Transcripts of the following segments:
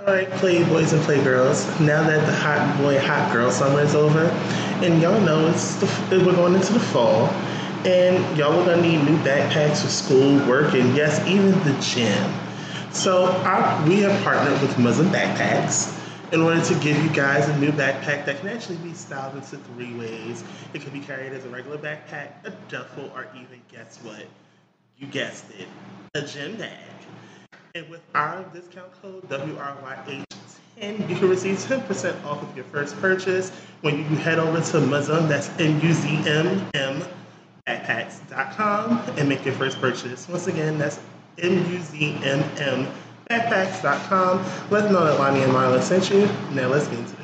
All right, playboys and playgirls. Now that the hot boy, hot girl summer is over, and y'all know it's the, we're going into the fall, and y'all are gonna need new backpacks for school, work, and yes, even the gym. So our, we have partnered with Muslim Backpacks in order to give you guys a new backpack that can actually be styled into three ways. It can be carried as a regular backpack, a duffel, or even guess what? You guessed it, a gym bag. And with our discount code WRYH10, you can receive 10% off of your first purchase when you head over to Muzum, that's M-U-Z-M-M, backpacks.com, and make your first purchase. Once again, that's M-U-Z-M-M, backpacks.com. Let them know that Lonnie and Marla sent you. Now let's get into the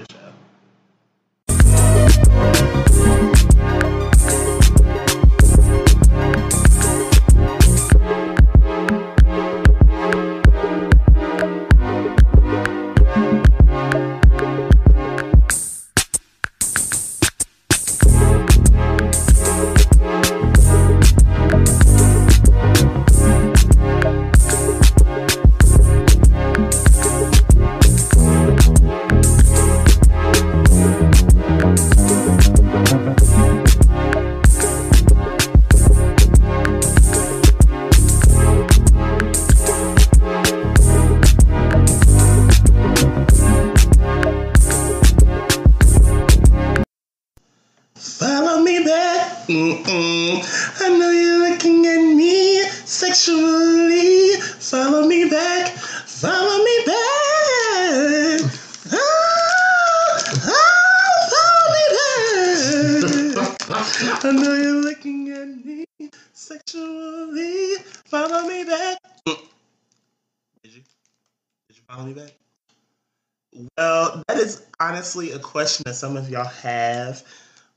question that some of y'all have.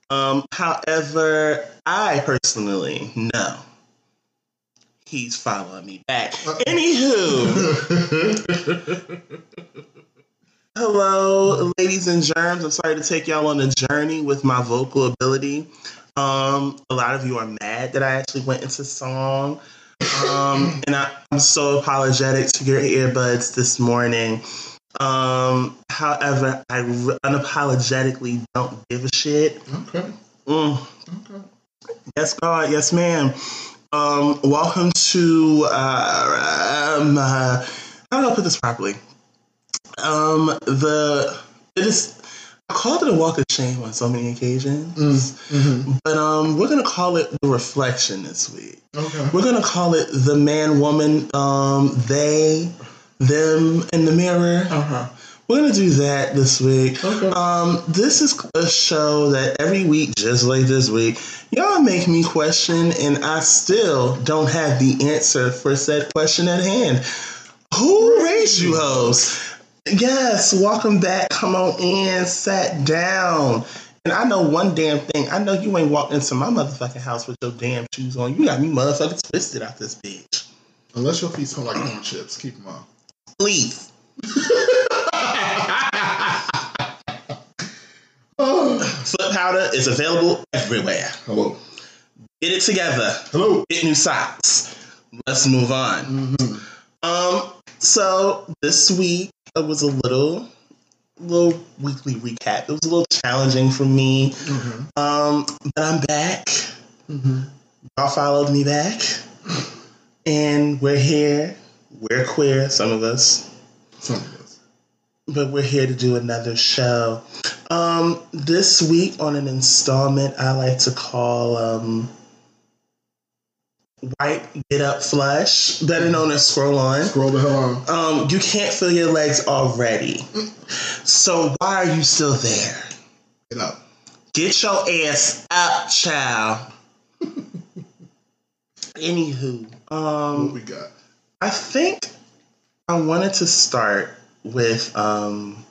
Um, however, I personally know he's following me back. Anywho, hello, ladies and germs. I'm sorry to take y'all on a journey with my vocal ability. Um, a lot of you are mad that I actually went into song. Um, and I, I'm so apologetic to your earbuds this morning. Um, however, I unapologetically don't give a shit. Okay. Mm. Okay. Yes, God. Yes, ma'am. Um, welcome to uh, um, uh, how do I put this properly? Um, the it is. I called it a walk of shame on so many occasions, Mm-hmm. but um, we're gonna call it the reflection this week. Okay. We're gonna call it the man, woman, um, they, them in the mirror. Uh huh. We're gonna do that this week. Okay. Um, this is a show that every week, just like this week, y'all make me question, and I still don't have the answer for said question at hand. Who raised you hoes? Yes, welcome back. Come on in, sat down. And I know one damn thing. I know you ain't walked into my motherfucking house with your damn shoes on. You got me motherfucking twisted out this bitch. Unless your feet smell like corn chips, keep them on. Please. Oh. Foot powder is available everywhere. Hello. Get it together. Hello. Get new socks. Let's move on. Mm-hmm. Um, so this week it was a little little weekly recap. It was a little challenging for me. Mm-hmm. Um, but I'm back. Mm-hmm. Y'all followed me back. And we're here. We're queer, some of us. Some of us. But we're here to do another show. Um, this week on an installment I like to call um White Get Up Flush, better known as Scroll On. Scroll the hell on. Um, you can't feel your legs already. So why are you still there? Get up. Get your ass up, child. Anywho, What um, we got? I think I wanted to start with um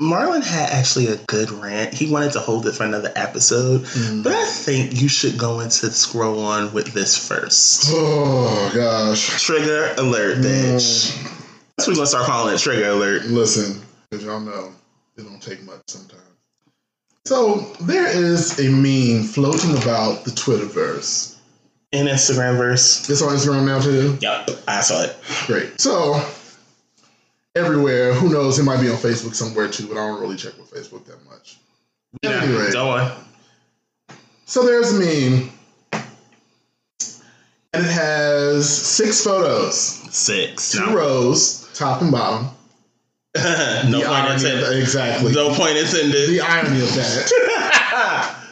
Marlon had actually a good rant. He wanted to hold it for another episode, Mm. but I think you should go into scroll on with this first. Oh gosh. Trigger alert, bitch. Mm. That's what we're gonna start calling it. Trigger alert. Listen, because y'all know it don't take much sometimes. So there is a meme floating about the Twitterverse. In Instagram verse. It's on Instagram now too. Yep, I saw it. Great. So everywhere. Who knows? It might be on Facebook somewhere too, but I don't really check with Facebook that much. Yeah, Anyway. So there's a meme, and it has six photos, Six. two No, rows, top and bottom. no The point intended. that- exactly. No point intended. The irony of that.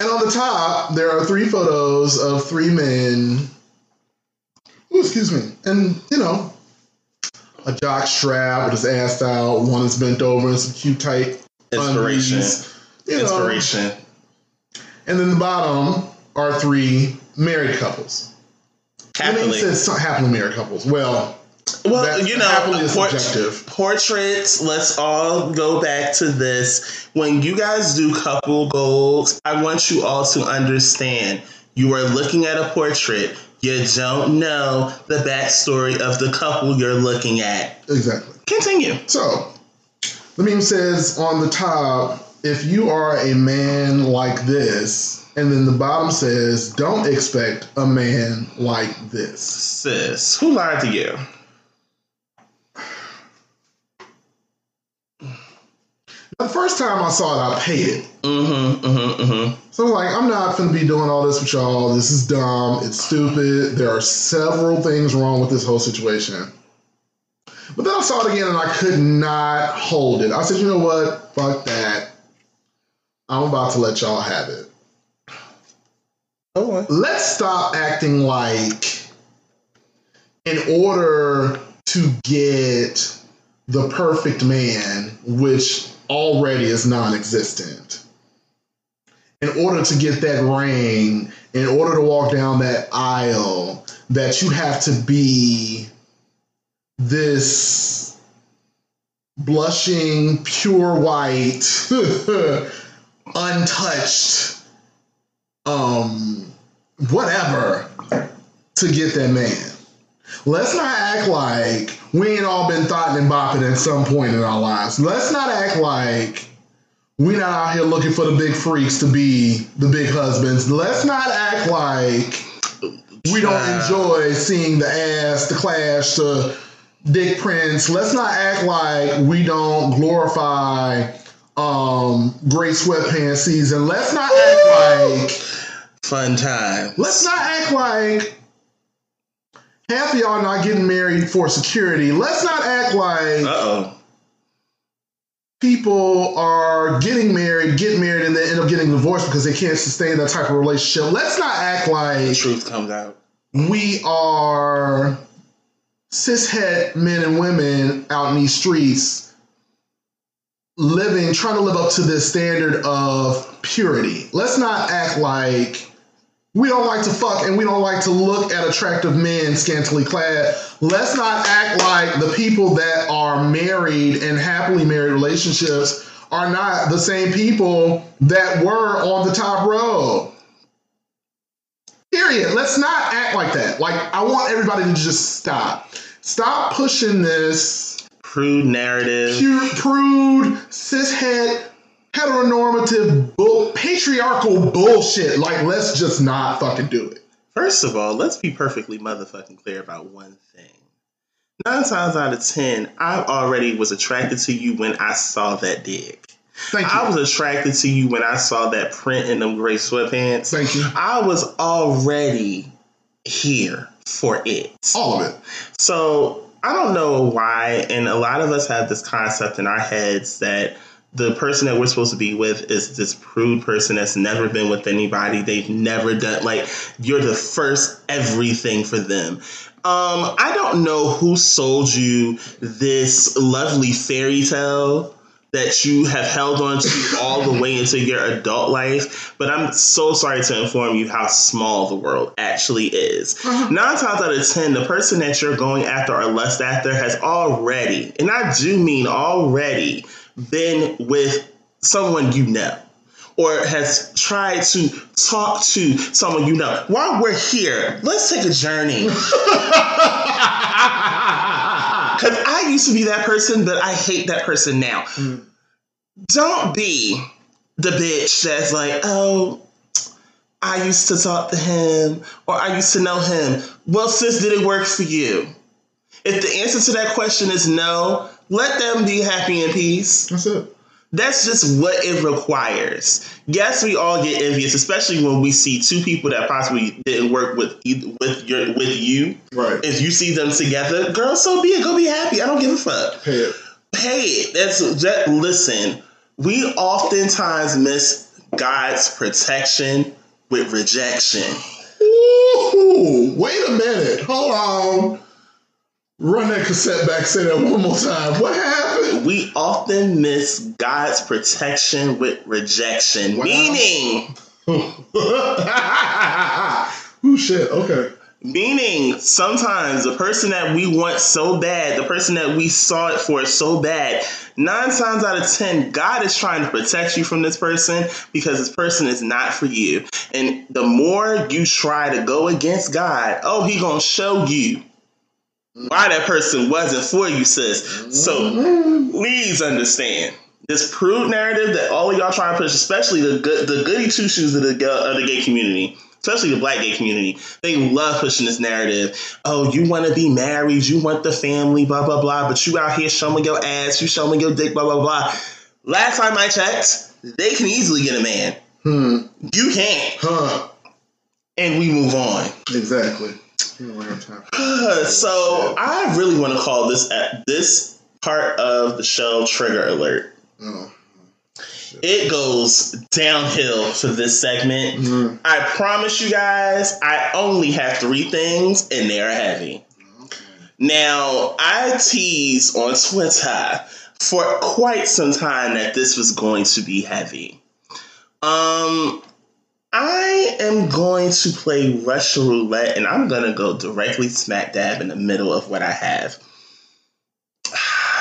And on the top, there are three photos of three men. Ooh, excuse me. And, you know, a jock strap with his ass out. One is bent over in some cute, tight Inspiration. undies, you know. Inspiration. And then the bottom are three married couples. I mean, Happily. says happily married couples. Well, Well, you know, port- portraits. Let's all go back to this. When you guys do couple goals, I want you all to understand you are looking at a portrait. You don't know the backstory of the couple you're looking at. exactly. Continue. So, the meme says on the top, if you are a man like this, and then the bottom says, don't expect a man like this. Sis, who lied to you? The first time I saw it, I paid it. Mm-hmm, mm-hmm, mm-hmm. So I'm like, I'm not going to be doing all this with y'all. This is dumb. It's stupid. There are several things wrong with this whole situation. But then I saw it again and I could not hold it. I said, you know what? Fuck that. I'm about to let y'all have it. Oh, let's stop acting like in order to get the perfect man, which already is non existent, in order to get that ring, in order to walk down that aisle, that you have to be this blushing, pure white, untouched um whatever to get that man. Let's not act like we ain't all been thought and bopping at some point in our lives. Let's not act like we not out here looking for the big freaks to be the big husbands. Let's not act like we don't enjoy seeing the ass, the clash, the dick prints. Let's not act like we don't glorify um great sweatpants season. Let's not act like fun time. Let's not act like half of y'all not getting married for security. Let's not act like Uh oh. people are getting married, get married, and then end up getting divorced because they can't sustain that type of relationship. Let's not act The like truth comes out. we are cishet men and women out in these streets living, trying to live up to this standard of purity. Let's not act like we don't like to fuck and we don't like to look at attractive men scantily clad. Let's not act like the people that are married and happily married relationships are not the same people that were on the top row. Period. Let's not act like that. Like, I want everybody to just stop. Stop pushing this Prude narrative. pure, prude, cishet, heteronormative, bull, patriarchal bullshit. Like, let's just not fucking do it. First of all, let's be perfectly motherfucking clear about one thing. Nine times out of ten, I already was attracted to you when I saw that dick. Thank you. I was attracted to you when I saw that print in them gray sweatpants. Thank you. I was already here for it. All of it. So I don't know why, and a lot of us have this concept in our heads that the person that we're supposed to be with is this prude person that's never been with anybody. They've never done like you're the first everything for them. Um, I don't know who sold you this lovely fairy tale that you have held on to all the way into your adult life, but I'm so sorry to inform you how small the world actually is. Uh-huh. Nine times out of ten, the person that you're going after or lust after has already, and I do mean already, been with someone you know. Or has tried to talk to someone you know. While we're here, let's take a journey. Because I used to be that person, but I hate that person now. Mm. Don't be the bitch that's like, oh, I used to talk to him or I used to know him. Well, sis, did it work for you? If the answer to that question is no, Let them be happy in peace. That's it. That's just what it requires. Yes, we all get envious, especially when we see two people that possibly didn't work with either, with your with you. Right. If you see them together, girl, so be it. Go be happy. I don't give a fuck. Pay it. Pay it. That's just listen. We oftentimes miss God's protection with rejection. Ooh, wait a minute. Hold on. Run that cassette back. Say that one more time. What happened? We often miss God's protection with rejection, Wow. meaning Ooh, shit. Okay. Meaning, sometimes the person that we want so bad, the person that we saw it for so bad, nine times out of ten, God is trying to protect you from this person because this person is not for you. And the more you try to go against God, oh, he gonna show you why that person wasn't for you, sis. So please understand. This prude narrative that all of y'all trying to push, especially the good, the goody two shoes of the, of the gay community, especially the black gay community, they love pushing this narrative. Oh, you want to be married, you want the family, blah blah blah, but you out here showing your ass, you showing your dick, blah blah blah. Last time I checked, they can easily get a man. Hmm. You can't, Huh. and we move on. Exactly. You don't have time. so I really want to call this at this part of the show trigger alert. Oh. It goes downhill for this segment. Mm. I promise you guys, I only have three things and they're heavy. Okay. Now, I teased on Twitter for quite some time that this was going to be heavy. Um, I am going to play Russian roulette and I'm going to go directly smack dab in the middle of what I have.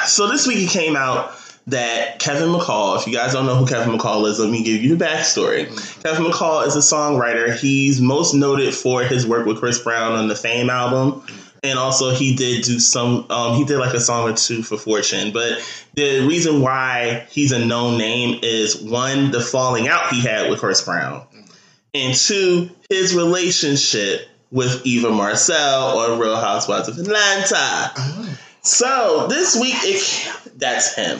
So this week it came out that Kevin McCall, if you guys don't know who Kevin McCall is, let me give you the backstory. Kevin McCall is a songwriter. He's most noted for his work with Chris Brown on the Fame album. And also he did do some um, he did like a song or two for Fortune. But the reason why he's a known name is one, the falling out he had with Chris Brown. And two, his relationship with Eva Marcel on Real Housewives of Atlanta. Oh. So this week, it, that's him.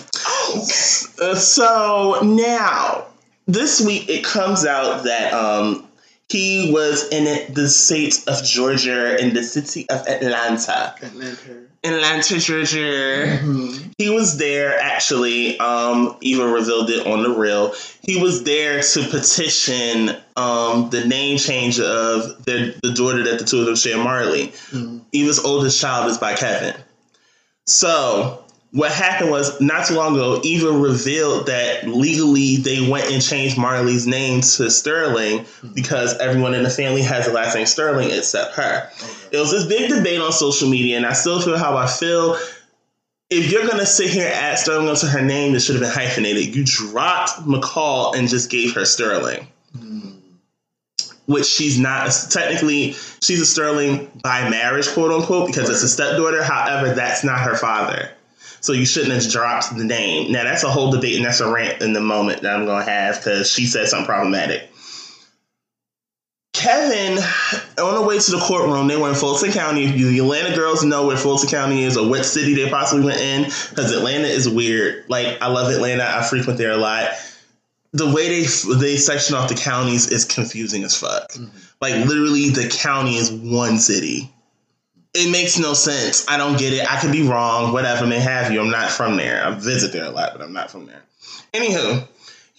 Uh, so now, this week it comes out that um, he was in the state of Georgia, in the city of Atlanta. Atlanta. Atlanta, Georgia. Mhm. He was there actually. Um, Eva revealed it on the real. He was there to petition um, the name change of their, the daughter that the two of them share, Marley. Mhm. Eva's oldest child is by Kevin. So what happened was not too long ago, Eva revealed that legally they went and changed Marley's name to Sterling because everyone in the family has the last name Sterling except her. It was this big debate on social media, and I still feel how I feel. If you're gonna sit here and add Sterling onto her name, that should have been hyphenated. You dropped McCall and just gave her Sterling Mhm. which she's not technically she's a sterling by marriage quote unquote because it's a stepdaughter however that's not her father so you shouldn't have dropped the name now that's a whole debate and that's a rant in the moment that i'm going to have because she said something problematic Kevin, on the way to the courtroom, they were in Fulton County. If you the Atlanta girls know where Fulton County is or what city they possibly went in, because Atlanta is weird. Like, I love Atlanta. I frequent there a lot the way they they section off the counties is confusing as fuck. Mm-hmm. Like literally, the county is one city. It makes no sense. I don't get it. I could be wrong. Whatever may have you. I'm not from there. I visit there a lot, but I'm not from there. Anywho,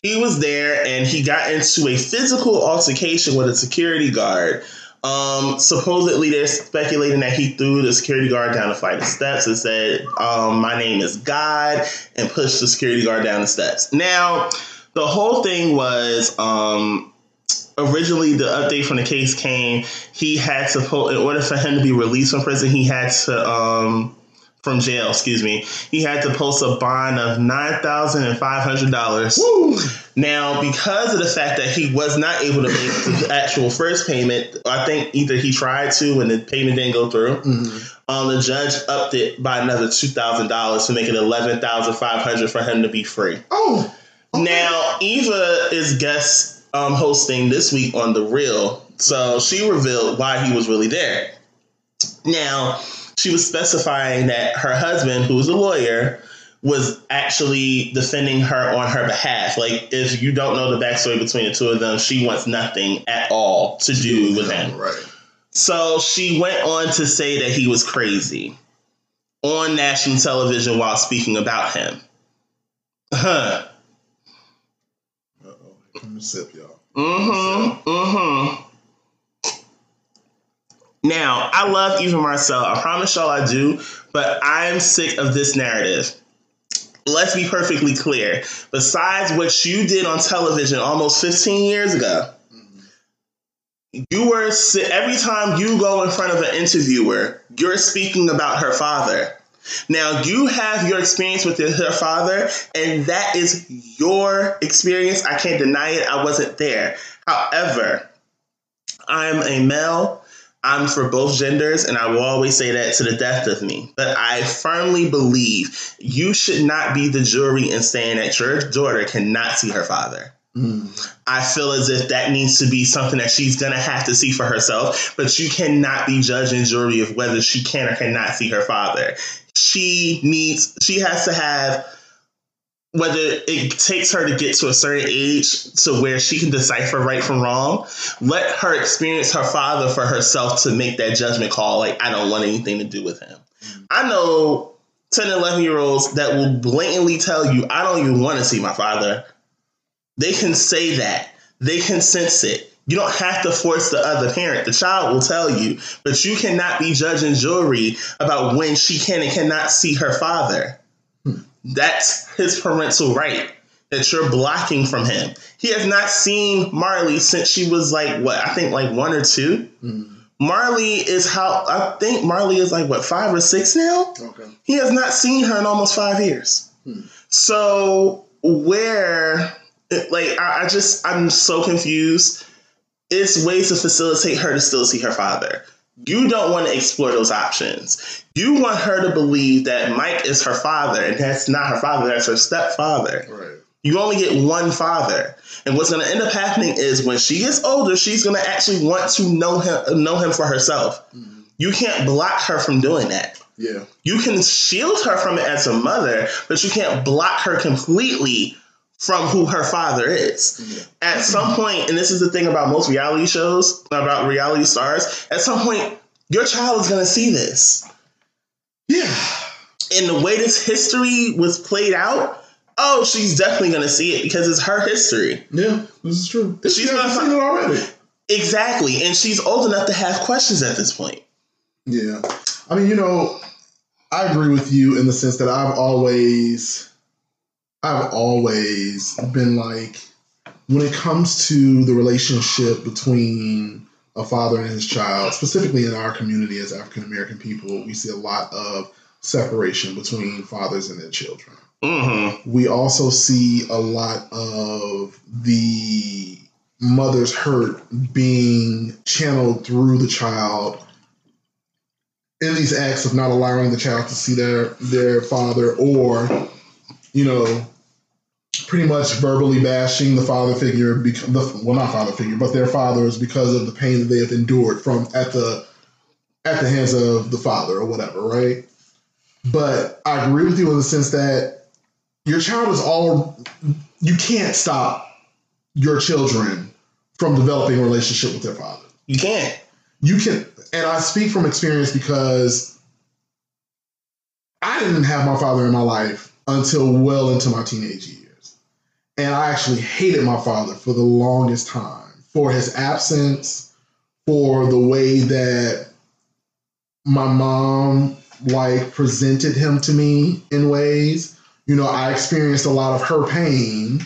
he was there and he got into a physical altercation with a security guard. Um, supposedly, they're speculating that he threw the security guard down a flight of steps and said, um, "My name is God," and pushed the security guard down the steps. Now, the whole thing was um, originally the update from the case came. He had to in order for him to be released from prison, he had to um, from jail. Excuse me. He had to post a bond of nine thousand and five hundred dollars. Now, because of the fact that he was not able to make the actual first payment, I think either he tried to and the payment didn't go through. Mhm. Um, the judge upped it by another two thousand dollars to make it 11500 for him to be free. Oh. okay. Now, Eva is guest um, hosting this week on The Real. So she revealed why he was really there. Now, she was specifying that her husband, who was a lawyer, was actually defending her on her behalf. Like, if you don't know the backstory between the two of them, she wants nothing at all to do with him. Right. So she went on to say that he was crazy on national television while speaking about him. Huh. Sip, y'all. Mm-hmm. Mm-hmm. Now, I love Eva Marcille. I promise y'all I do, but I'm sick of this narrative. Let's be perfectly clear. Besides what you did on television almost 15 years ago, you were every time you go in front of an interviewer, you're speaking about her father. Now you have your experience with her father, and that is your experience. I can't deny it. I wasn't there. However, I'm a male. I'm for both genders, and I will always say that to the death of me. But I firmly believe you should not be the jury in saying that your daughter cannot see her father. Mm. I feel as if that needs to be something that she's gonna have to see for herself, but you cannot be judge and jury of whether she can or cannot see her father. She needs, she has to have whether it takes her to get to a certain age to where she can decipher right from wrong, let her experience her father for herself to make that judgment call. Like, I don't want anything to do with him. I know 10 and 11 year olds that will blatantly tell you, I don't even want to see my father. They can say that. They can sense it. You don't have to force the other parent. The child will tell you, but you cannot be judging jury about when she can and cannot see her father. Hmm. That's his parental right that you're blocking from him. He has not seen Marley since she was like what I think like one or two. Hmm. Marley is how I think Marley is like what five or six now. Okay. He has not seen her in almost five years. Hmm. So where like I, I just I'm so confused. It's ways to facilitate her to still see her father. You don't want to explore those options. You want her to believe that Mike is her father, and that's not her father, that's her stepfather. Right. You only get one father. And what's gonna end up happening is when she gets older, she's gonna actually want to know him know him for herself. Mm-hmm. You can't block her from doing that. Yeah. You can shield her from it as a mother, but you can't block her completely from who her father is. Mm-hmm. At some point, and this is the thing about most reality shows, about reality stars, at some point, your child is going to see this. Yeah. And the way this history was played out, oh, she's definitely going to see it because it's her history. Yeah, this is true. She's to seen it already. Exactly. And she's old enough to have questions at this point. Yeah. I mean, you know, I agree with you in the sense that I've always I've always been like, when it comes to the relationship between a father and his child, specifically in our community as African American people, we see a lot of separation between fathers and their children. Mm-hmm. We also see a lot of the mother's hurt being channeled through the child in these acts of not allowing the child to see their their father or you know pretty much verbally bashing the father figure, the, well, not father figure, but their fathers because of the pain that they have endured from at the at the hands of the father or whatever, right? But I agree with you in the sense that your child is all you can't stop your children from developing a relationship with their father. You can't. You can, and I speak from experience because I didn't have my father in my life until well into my teenage years. And I actually hated my father for the longest time for his absence, for the way that my mom like presented him to me in ways. You know, I experienced a lot of her pain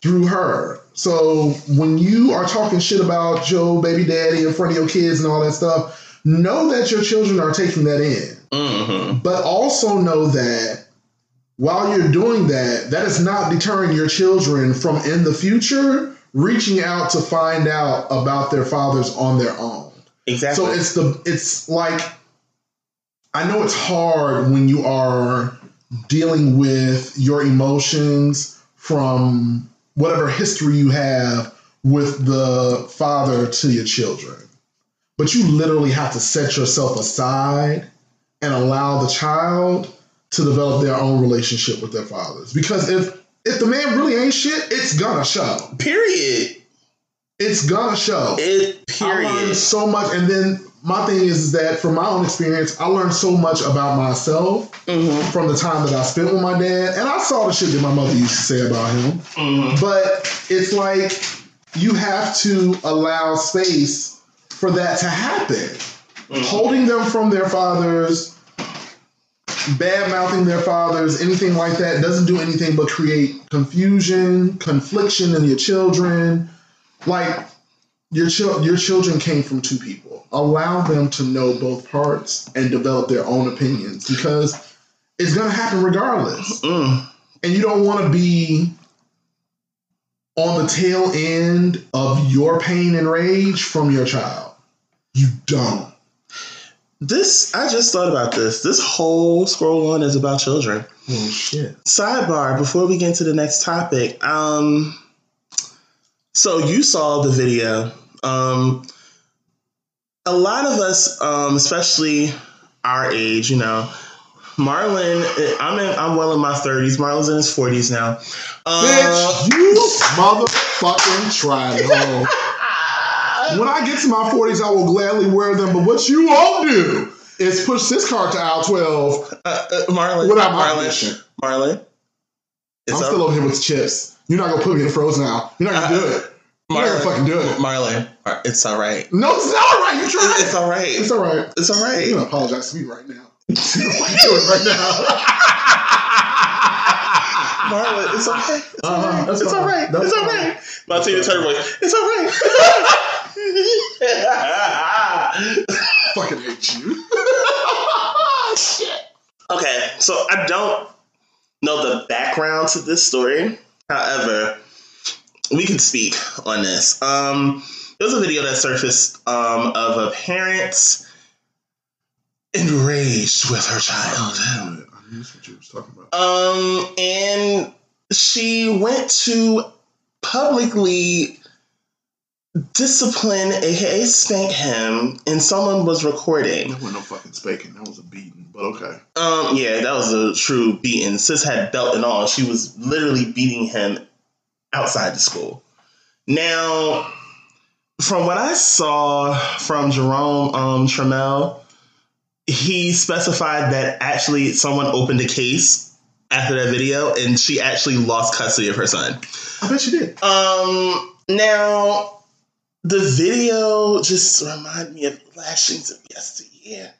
through her. So when you are talking shit about Joe, baby daddy, in front of your kids and all that stuff, know that your children are taking that in. Mm-hmm. But also know that while you're doing that, that is not deterring your children from in the future reaching out to find out about their fathers on their own. Exactly. So it's the it's like I know it's hard when you are dealing with your emotions from whatever history you have with the father to your children. But you literally have to set yourself aside and allow the child to develop their own relationship with their fathers. Because if if the man really ain't shit, it's gonna show. Period. It's gonna show. It I learned period. so much, and then my thing is, is that from my own experience, I learned so much about myself hmm from the time that I spent with my dad, and I saw the shit that my mother used to say about him. hmm But it's like you have to allow space for that to happen. Holding them from their fathers, bad mouthing their fathers, anything like that doesn't do anything but create confusion, confliction in your children. Like your chil- your children came from two people. Allow them to know both parts and develop their own opinions because it's gonna happen regardless Mm. and you don't want to be on the tail end of your pain and rage from your child. You don't. This I just thought about this. This whole scroll on is about children. Oh shit. Sidebar before we get into the next topic. Um, so you saw the video. Um, a lot of us, um, especially our age, you know, Marlon. I'm in, I'm well in my 30s. Marlon's in his 40s now. Uh, Bitch, you motherfucking. Oh. When I get to my 40s, I will gladly wear them, but what you won't do is push this cart to aisle 12 uh, uh, Marlon. without my Marlon. permission. Marlon. I'm all- still over here with chips. You're not gonna put me in frozen aisle. You're not gonna do it. You're not gonna fucking do it. Marlon. It's all right. No, it's not all right. You tried. It's all right. It's all right. It's all right. You gonna apologize to me right now. You're doing it right now. Marlon, it's okay. It's all right. It's all right. fine. right. That's It's all right. My Tina Turner voice. It's all right. fucking hate you. Shit. okay, so I don't know the background to this story. However, we can speak on this. Um, there was a video that surfaced um, of a parent enraged with her child. I knew what you was talking about. Um, and she went to publicly discipline, aka spank him, and someone was recording. That wasn't no fucking spanking. That was a beating. But okay. Um, yeah, that was a true beating. Sis had belt and all. She was literally beating him outside the school. Now, from what I saw from Jerome um, Trammell, he specified that actually someone opened a case after that video, and she actually lost custody of her son. I bet she did. Um, now the video just reminded me of lashings of yesteryear.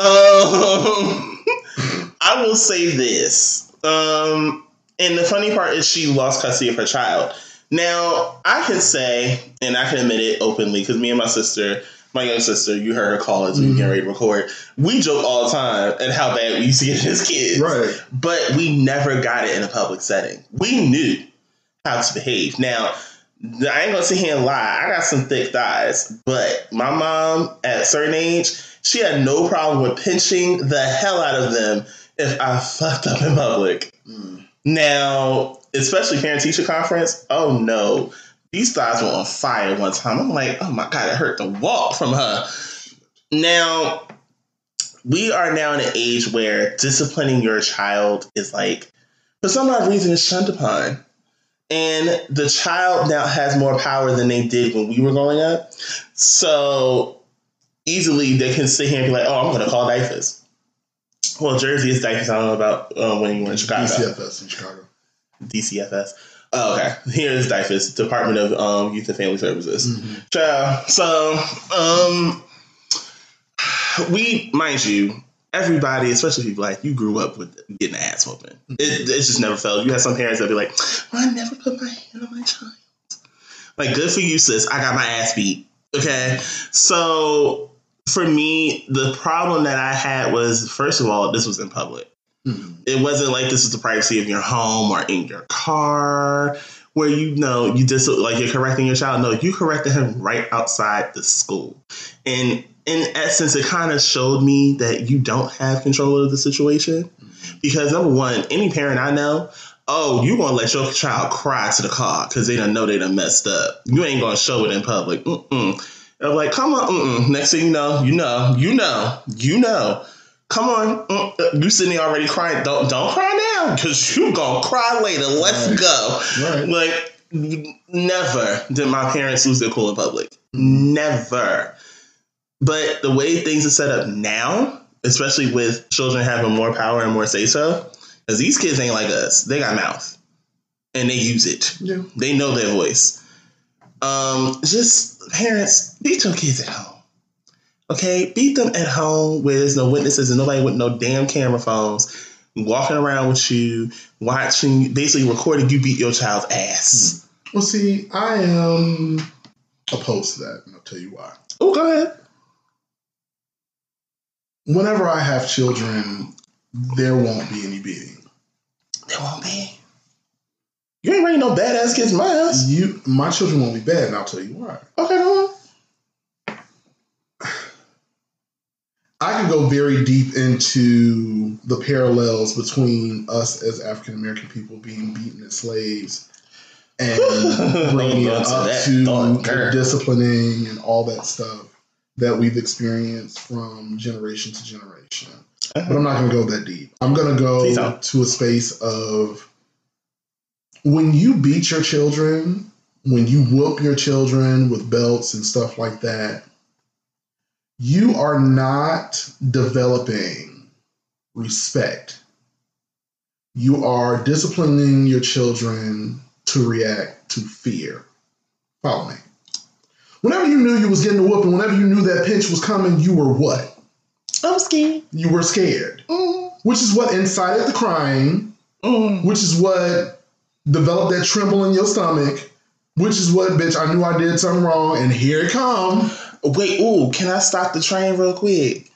Um, I will say this. Um, and the funny part is she lost custody of her child. Now I can say, and I can admit it openly, because me and my sister, my young sister, you heard her call as we Mhm. get ready to record. We joke all the time and how bad we used to get as kids Right. but we never got it in a public setting. We knew how to behave. Now, I ain't gonna sit here and lie. I got some thick thighs, but my mom at a certain age, she had no problem with pinching the hell out of them if I fucked up in public. Mm. Now, especially parent teacher conference, oh no. These thighs were on fire one time. I'm like, oh my god, it hurt to walk from her. Now, we are now in an age where disciplining your child is like, for some odd reason, is shunned upon. And the child now has more power than they did when we were growing up. So easily they can sit here and be like, oh, I'm going to call DYFS. Well, Jersey is DYFS. I don't know about uh, when you were in Chicago. DCFS in Chicago. DCFS. Oh, okay. Here is DYFS, Department of um, Youth and Family Services. Mhm. Child. So, um, we, mind you, everybody, especially people like you, grew up with getting ass whooping. It, it just never felt. You had some parents that be like, "I never put my hand on my child." Like, good for you, sis. I got my ass beat. Okay, so for me, the problem that I had was, first of all, this was in public. Mhm. It wasn't like this is the privacy of your home or in your car where you know you just like you're correcting your child. No, you corrected him right outside the school. And in essence, it kind of showed me that you don't have control of the situation. Because number one, any parent I know, oh, you gonna let your child cry to the car because they don't know they done messed up. You ain't gonna show it in public. Mm-mm. I'm like, come on. Mm-mm. Next thing you know, you know, you know, you know. Come on, Mm, uh, you sitting there already crying. Don't don't cry now, cause you gonna cry later. Let's Right. go. Right. Like never did my parents lose their cool in public. Never. But the way things are set up now, especially with children having more power and more say so, because these kids ain't like us. They got mouth, and they use it. Yeah. They know their voice. Um, just parents, beat your kids at home. Okay, beat them at home where there's no witnesses and nobody with no damn camera phones walking around with you, watching, basically recording you beat your child's ass. Well, see, I am opposed to that, and I'll tell you why. Oh, go ahead. Whenever I have children, there won't be any beating. There won't be. You ain't raising no badass kids in my ass. You, my children won't be bad, and I'll tell you why. Okay, go on. I could go very deep into the parallels between us as African American people being beaten as slaves and bringing it Go to up to thought, disciplining and all that stuff that we've experienced from generation to generation. Ah. But I'm not going to go that deep. I'm going to go to a space of when you beat your children, when you whoop your children with belts and stuff like that, you are not developing respect. You are disciplining your children to react to fear. Follow me. Whenever you knew you was getting a whooping, whenever you knew that pinch was coming, you were what? I'm scared. You were scared. Mm, Which is what incited the crying, mm. which is what developed that tremble in your stomach, which is what, bitch, I knew I did something wrong, and here it come. Wait, ooh, can I stop the train real quick?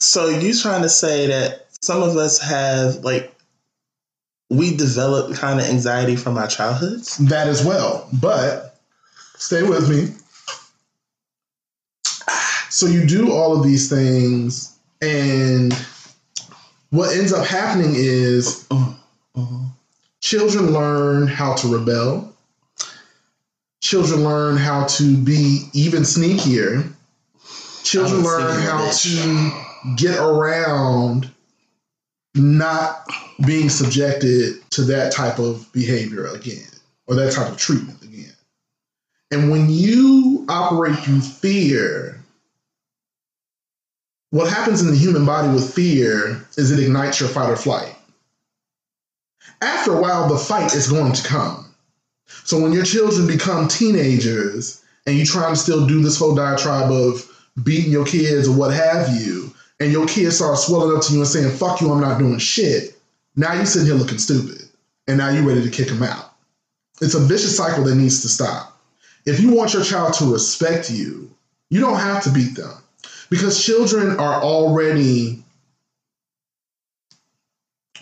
So you trying to say that some of us have like we develop kind of anxiety from our childhoods? That as well. But stay with me. So you do all of these things, and what ends up happening is children learn how to rebel. Children learn how to be even sneakier. Children learn how bitch. to get around not being subjected to that type of behavior again or that type of treatment again. And when you operate through fear, what happens in the human body with fear is it ignites your fight or flight. After a while, the fight is going to come. So when your children become teenagers and you try to still do this whole diatribe of beating your kids or what have you, and your kids start swelling up to you and saying, fuck you, I'm not doing shit, now you're sitting here looking stupid. And now you're ready to kick them out. It's a vicious cycle that needs to stop. If you want your child to respect you, you don't have to beat them because children are already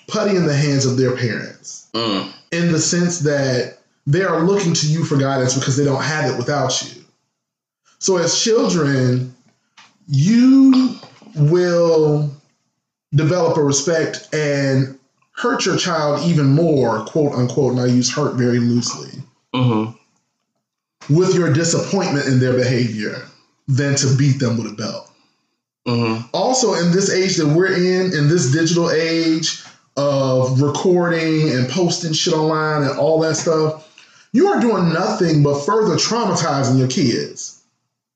putty in the hands of their parents Mm. in the sense that they are looking to you for guidance because they don't have it without you. So as children, you will develop a respect and hurt your child even more, quote unquote, and I use hurt very loosely, Mhm. with your disappointment in their behavior than to beat them with a belt. Mhm. also in this age that we're in, in this digital age of recording and posting shit online and all that stuff, you are doing nothing but further traumatizing your kids.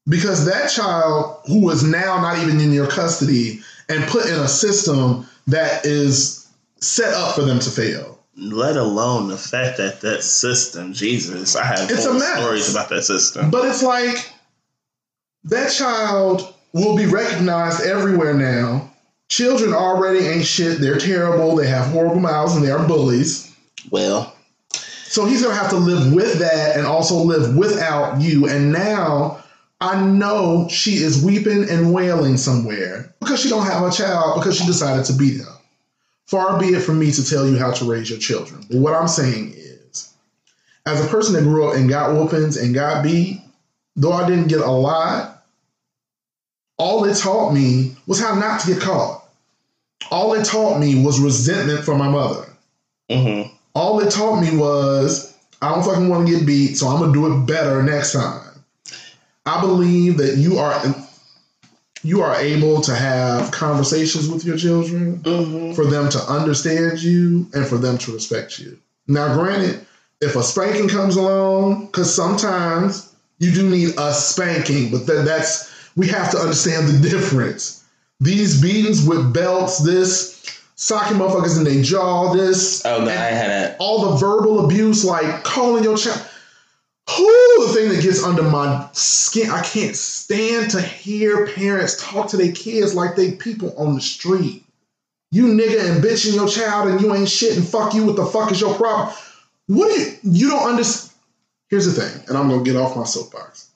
Because that child who is now not even in your custody and put in a system that is set up for them to fail. Let alone the fact that that system, Jesus, I have It's a mess. stories about that system. But it's like that child will be recognized everywhere now. Children already ain't shit. They're terrible. They have horrible mouths and they are bullies. Well, So he's gonna have to live with that and also live without you. And now I know she is weeping and wailing somewhere because she don't have a child because she decided to beat him. Far be it from me to tell you how to raise your children. But what I'm saying is, as a person that grew up and got whoopings and got beat, though I didn't get a lot, all it taught me was how not to get caught. All it taught me was resentment for my mother mhm. all it taught me was I don't fucking want to get beat, so I'm gonna do it better next time. I believe that you are you are able to have conversations with your children Mm-hmm. for them to understand you and for them to respect you. Now, granted, if a spanking comes along, because sometimes you do need a spanking, but then that's we have to understand the difference. These beatings with belts, this socking motherfuckers in their jaw, this Oh no, I hadn't. all the verbal abuse, like calling your child. Who the thing that gets under my skin? I can't stand to hear parents talk to their kids like they people on the street. You nigga and bitching your child and you ain't shit and fuck you. What the fuck is your problem? What do you you don't understand? Here's the thing, and I'm gonna get off my soapbox.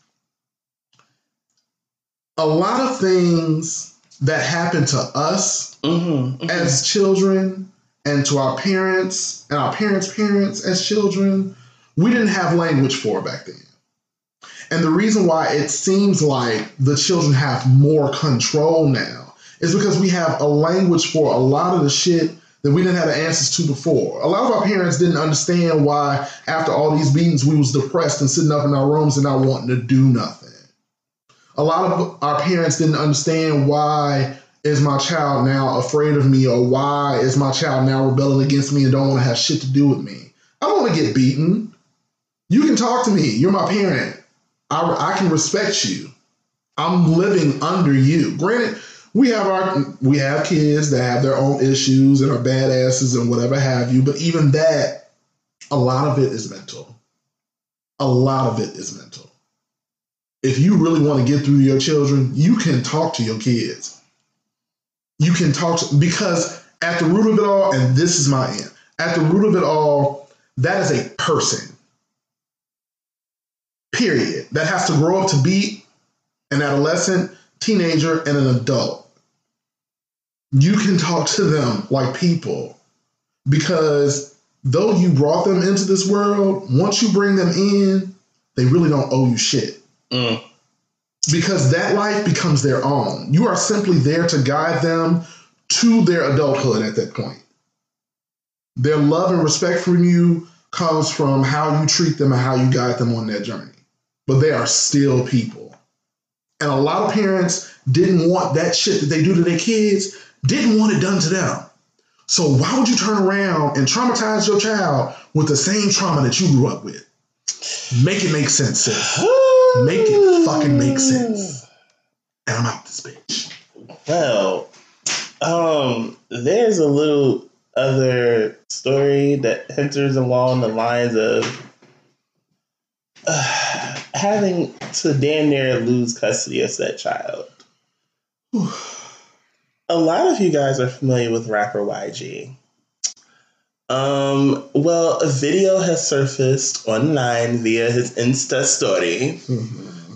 A lot of things that happen to us Mm-hmm. as children and to our parents and our parents' parents as children, we didn't have language for back then. And the reason why it seems like the children have more control now is because we have a language for a lot of the shit that we didn't have the answers to before. A lot of our parents didn't understand why after all these beatings we was depressed and sitting up in our rooms and not wanting to do nothing. A lot of our parents didn't understand why is my child now afraid of me or why is my child now rebelling against me and don't want to have shit to do with me. I don't want to get beaten. You can talk to me. You're my parent. I, I can respect you. I'm living under you. Granted we have our we have kids that have their own issues and are badasses and whatever have you but even that a lot of it is mental. A lot of it is mental if you really want to get through your children you can talk to your kids you can talk to, because at the root of it all, and this is my end, at the root of it all, that is a person. Period. That has to grow up to be an adolescent, teenager, and an adult. You can talk to them like people because though you brought them into this world, once you bring them in, they really don't owe you shit Mm. because that life becomes their own. You are simply there to guide them to their adulthood at that point. Their love and respect from you comes from how you treat them and how you guide them on that journey. But they are still people. And a lot of parents didn't want that shit that they do to their kids, didn't want it done to them. So why would you turn around and traumatize your child with the same trauma that you grew up with? Make it make sense, sis. Make it fucking make sense. And I'm out this bitch. Well, um, there's a little other story that enters along the lines of uh, having to damn near lose custody of said child. a lot of you guys are familiar with rapper YG. Um, well, a video has surfaced online via his Insta story,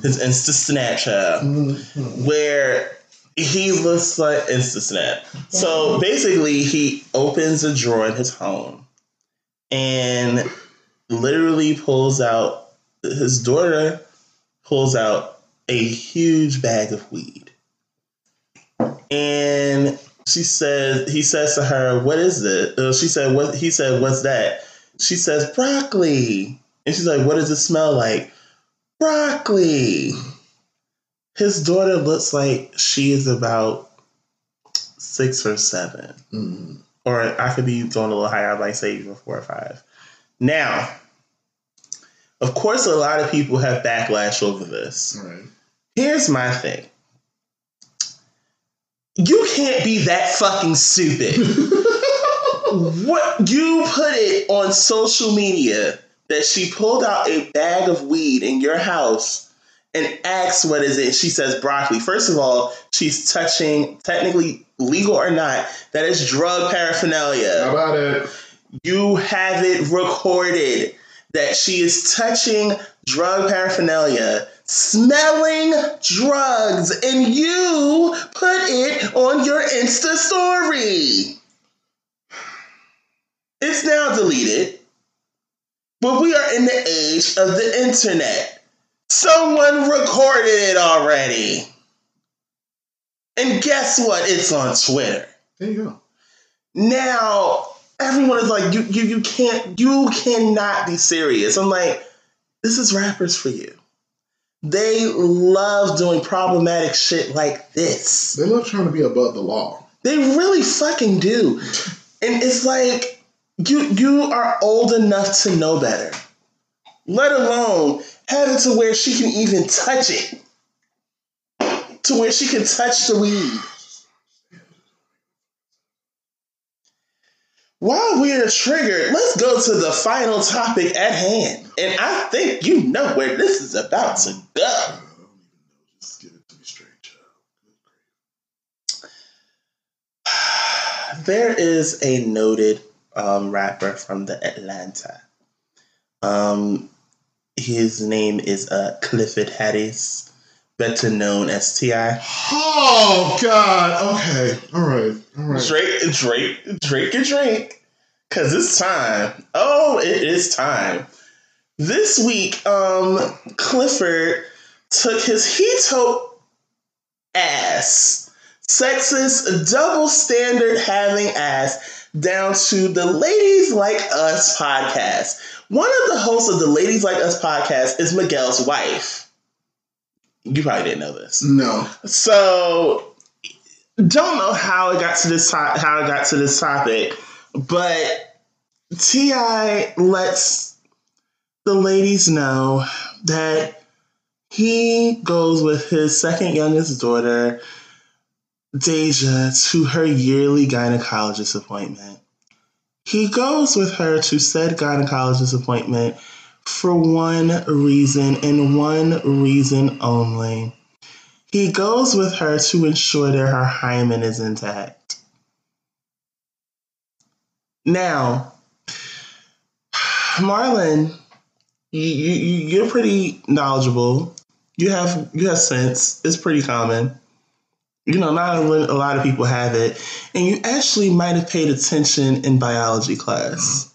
his Insta Snapchat, where he looks like Insta Snap. So basically, he opens a drawer in his home and literally pulls out his daughter pulls out a huge bag of weed. And she says he says to her, "What is it?" Uh, she said, "What?" He said, "What's that?" She says, "Broccoli." And she's like, "What does it smell like?" Broccoli. His daughter looks like she is about six or seven, Mm. or I could be going a little higher. I might say even four or five. Now, of course, a lot of people have backlash over this. Right. Here's my thing. You can't be that fucking stupid. what you put it on social media that she pulled out a bag of weed in your house and asks what is it? She says broccoli. First of all, she's touching technically legal or not, that is drug paraphernalia How about it? you have it recorded that she is touching drug paraphernalia, smelling drugs, and you put it on your Insta story. It's now deleted, but we are in the age of the internet. Someone recorded it already. And guess what? It's on Twitter. There you go. Now everyone is like, you you you can't you cannot be serious. I'm like, this is rappers for you. They love doing problematic shit like this. They love trying to be above the law. They really fucking do. And it's like you you are old enough to know better. Let alone have it to where she can even touch it. To where she can touch the weed. While we're triggered, let's go to the final topic at hand. And I think you know where this is about to go. Just give it to me straight. There is a noted um, rapper from the Atlanta. Um, his name is uh, Clifford Harris, better known as T.I. Oh God. Okay. All right. All right. Drake, Drake, Drake, and Drake. Cause it's time. Oh, it is time. This week, um, Clifford took his Heto ass, sexist, double standard having ass down to the Ladies Like Us podcast. One of the hosts of the Ladies Like Us podcast is Miguel's wife. You probably didn't know this. No. So don't know how it got to this to- how it got to this topic, but T.I. lets the ladies know that he goes with his second youngest daughter, Deyjah, to her yearly gynecologist appointment. He goes with her to said gynecologist appointment for one reason and one reason only. He goes with her to ensure that her hymen is intact. Now, Marlon, you, you, you're pretty knowledgeable. You have you have sense. It's pretty common. You know, not a lot of people have it, and you actually might have paid attention in biology class.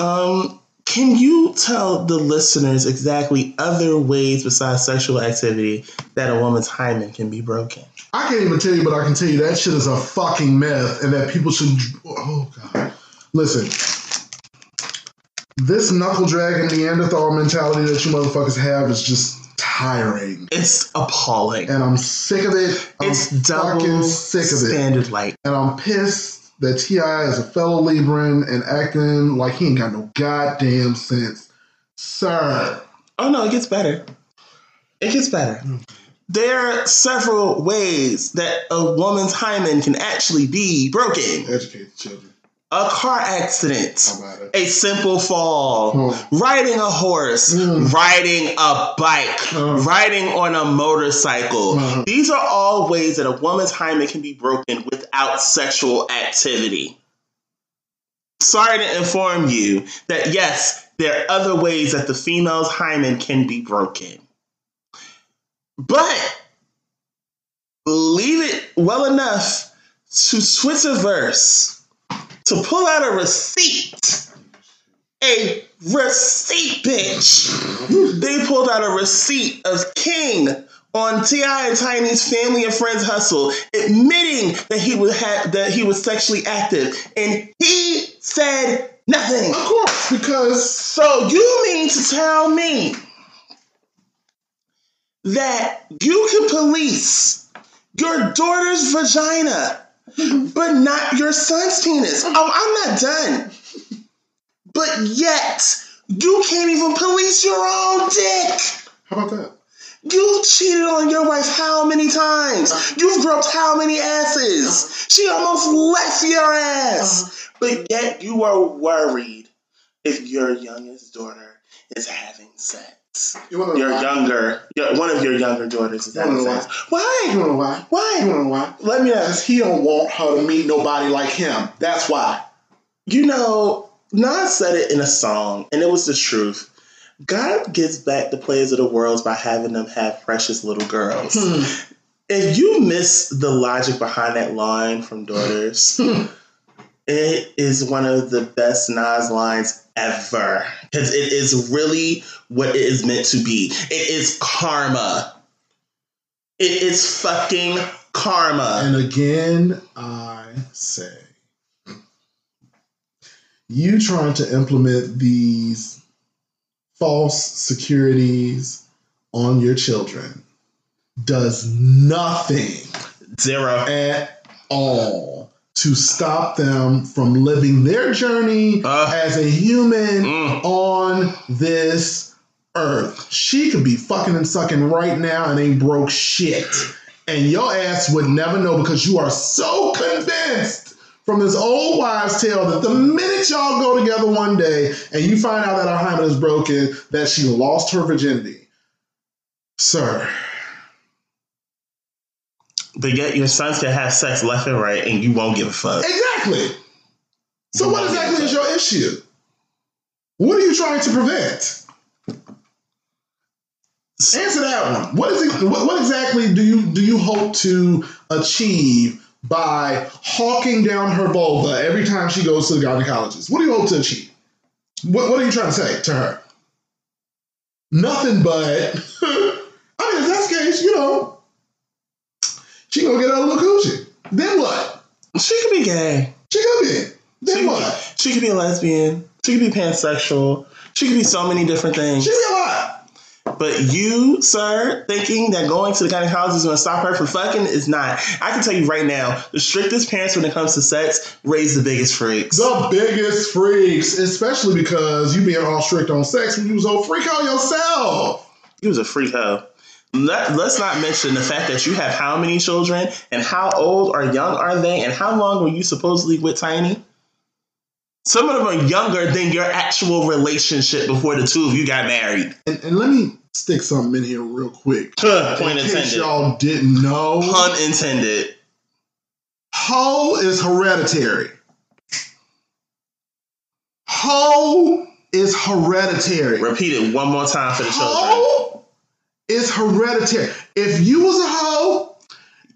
Um, can you tell the listeners exactly other ways besides sexual activity that a woman's hymen can be broken? I can't even tell you, but I can tell you that shit is a fucking myth, and that people should. Oh god. Listen. This knuckle dragging Neanderthal mentality that you motherfuckers have is just tiring, It's appalling. and I'm sick of it. I'm it's double fucking sick of it. standard light. And I'm pissed that T.I. is a fellow Libran and acting like he ain't got no goddamn sense. Sir. Oh no, it gets better. It gets better. Hmm. There are several ways that a woman's hymen can actually be broken. Educate the children. A car accident, How about it? a simple fall, Hmm. riding a horse, Mm. riding a bike, Hmm. riding on a motorcycle. Hmm. These are all ways that a woman's hymen can be broken without sexual activity. Sorry to inform you that yes, there are other ways that the female's hymen can be broken. But leave it well enough to Twitterverse to pull out a receipt. A receipt, bitch. They pulled out a receipt of King on T.I. and Tiny's family and friends hustle, admitting that he was ha- that he was sexually active, and he said nothing. Of course, because So you mean to tell me that you can police your daughter's vagina, but not your son's penis? Oh, I'm not done. But yet, you can't even police your own dick. how about that? You cheated on your wife how many times? You've groped how many asses? She almost left your ass. But yet you are worried if your youngest daughter is having sex. You wanna Your why? younger, your, one of your younger daughters is You wanna having know sex. You Why? know why? You Why? wanna know why? Let me ask. He don't want her to meet nobody like him. That's why. You know, Nas said it in a song, and it was the truth. God gives back the players of the world by having them have precious little girls. Hmm. If you miss the logic behind that line from Daughters, it is one of the best Nas lines ever. Because it is really what it is meant to be. It is karma. It is fucking karma. And again, I say, you trying to implement these false securities, on your children does nothing Zero. at all to stop them from living their journey Uh. as a human Mm. on this earth. She could be fucking and sucking right now and ain't broke shit. And your ass would never know because you are so convinced from this old wives' tale that the minute y'all go together one day and you find out that our hymen is broken, that she lost her virginity. Sir, But yet your sons can have sex left and right and you won't give a fuck. Exactly. So what exactly is your issue? What are you trying to prevent? Answer that one. What is it, what, what exactly do you do you hope to achieve by hawking down her vulva every time she goes to the gynecologist? What do you hope to achieve? What, what are you trying to say to her? Nothing but I mean if that's the case, you know, she gonna get a little coochie. Then what? She could be gay. She could be. Then She, what? she could be a lesbian. She could be pansexual. She could be so many different things. She could be a lot. But you, sir, thinking that going to the kind gynecologist is going to stop her from fucking is not. I can tell you right now, the strictest parents when it comes to sex raise the biggest freaks. The biggest freaks, especially because you being all strict on sex when you was old freak out yourself. He was a freak hoe. Let, let's not mention the fact that you have how many children and how old or young are they and how long were you supposedly with Tiny? Some of them are younger than your actual relationship before the two of you got married. And, and let me stick something in here real quick. Huh, Point in case intended. y'all didn't know, Pun intended. hoe is hereditary. Hoe is hereditary. Repeat it one more time for the children. Is hereditary. If you was a hoe,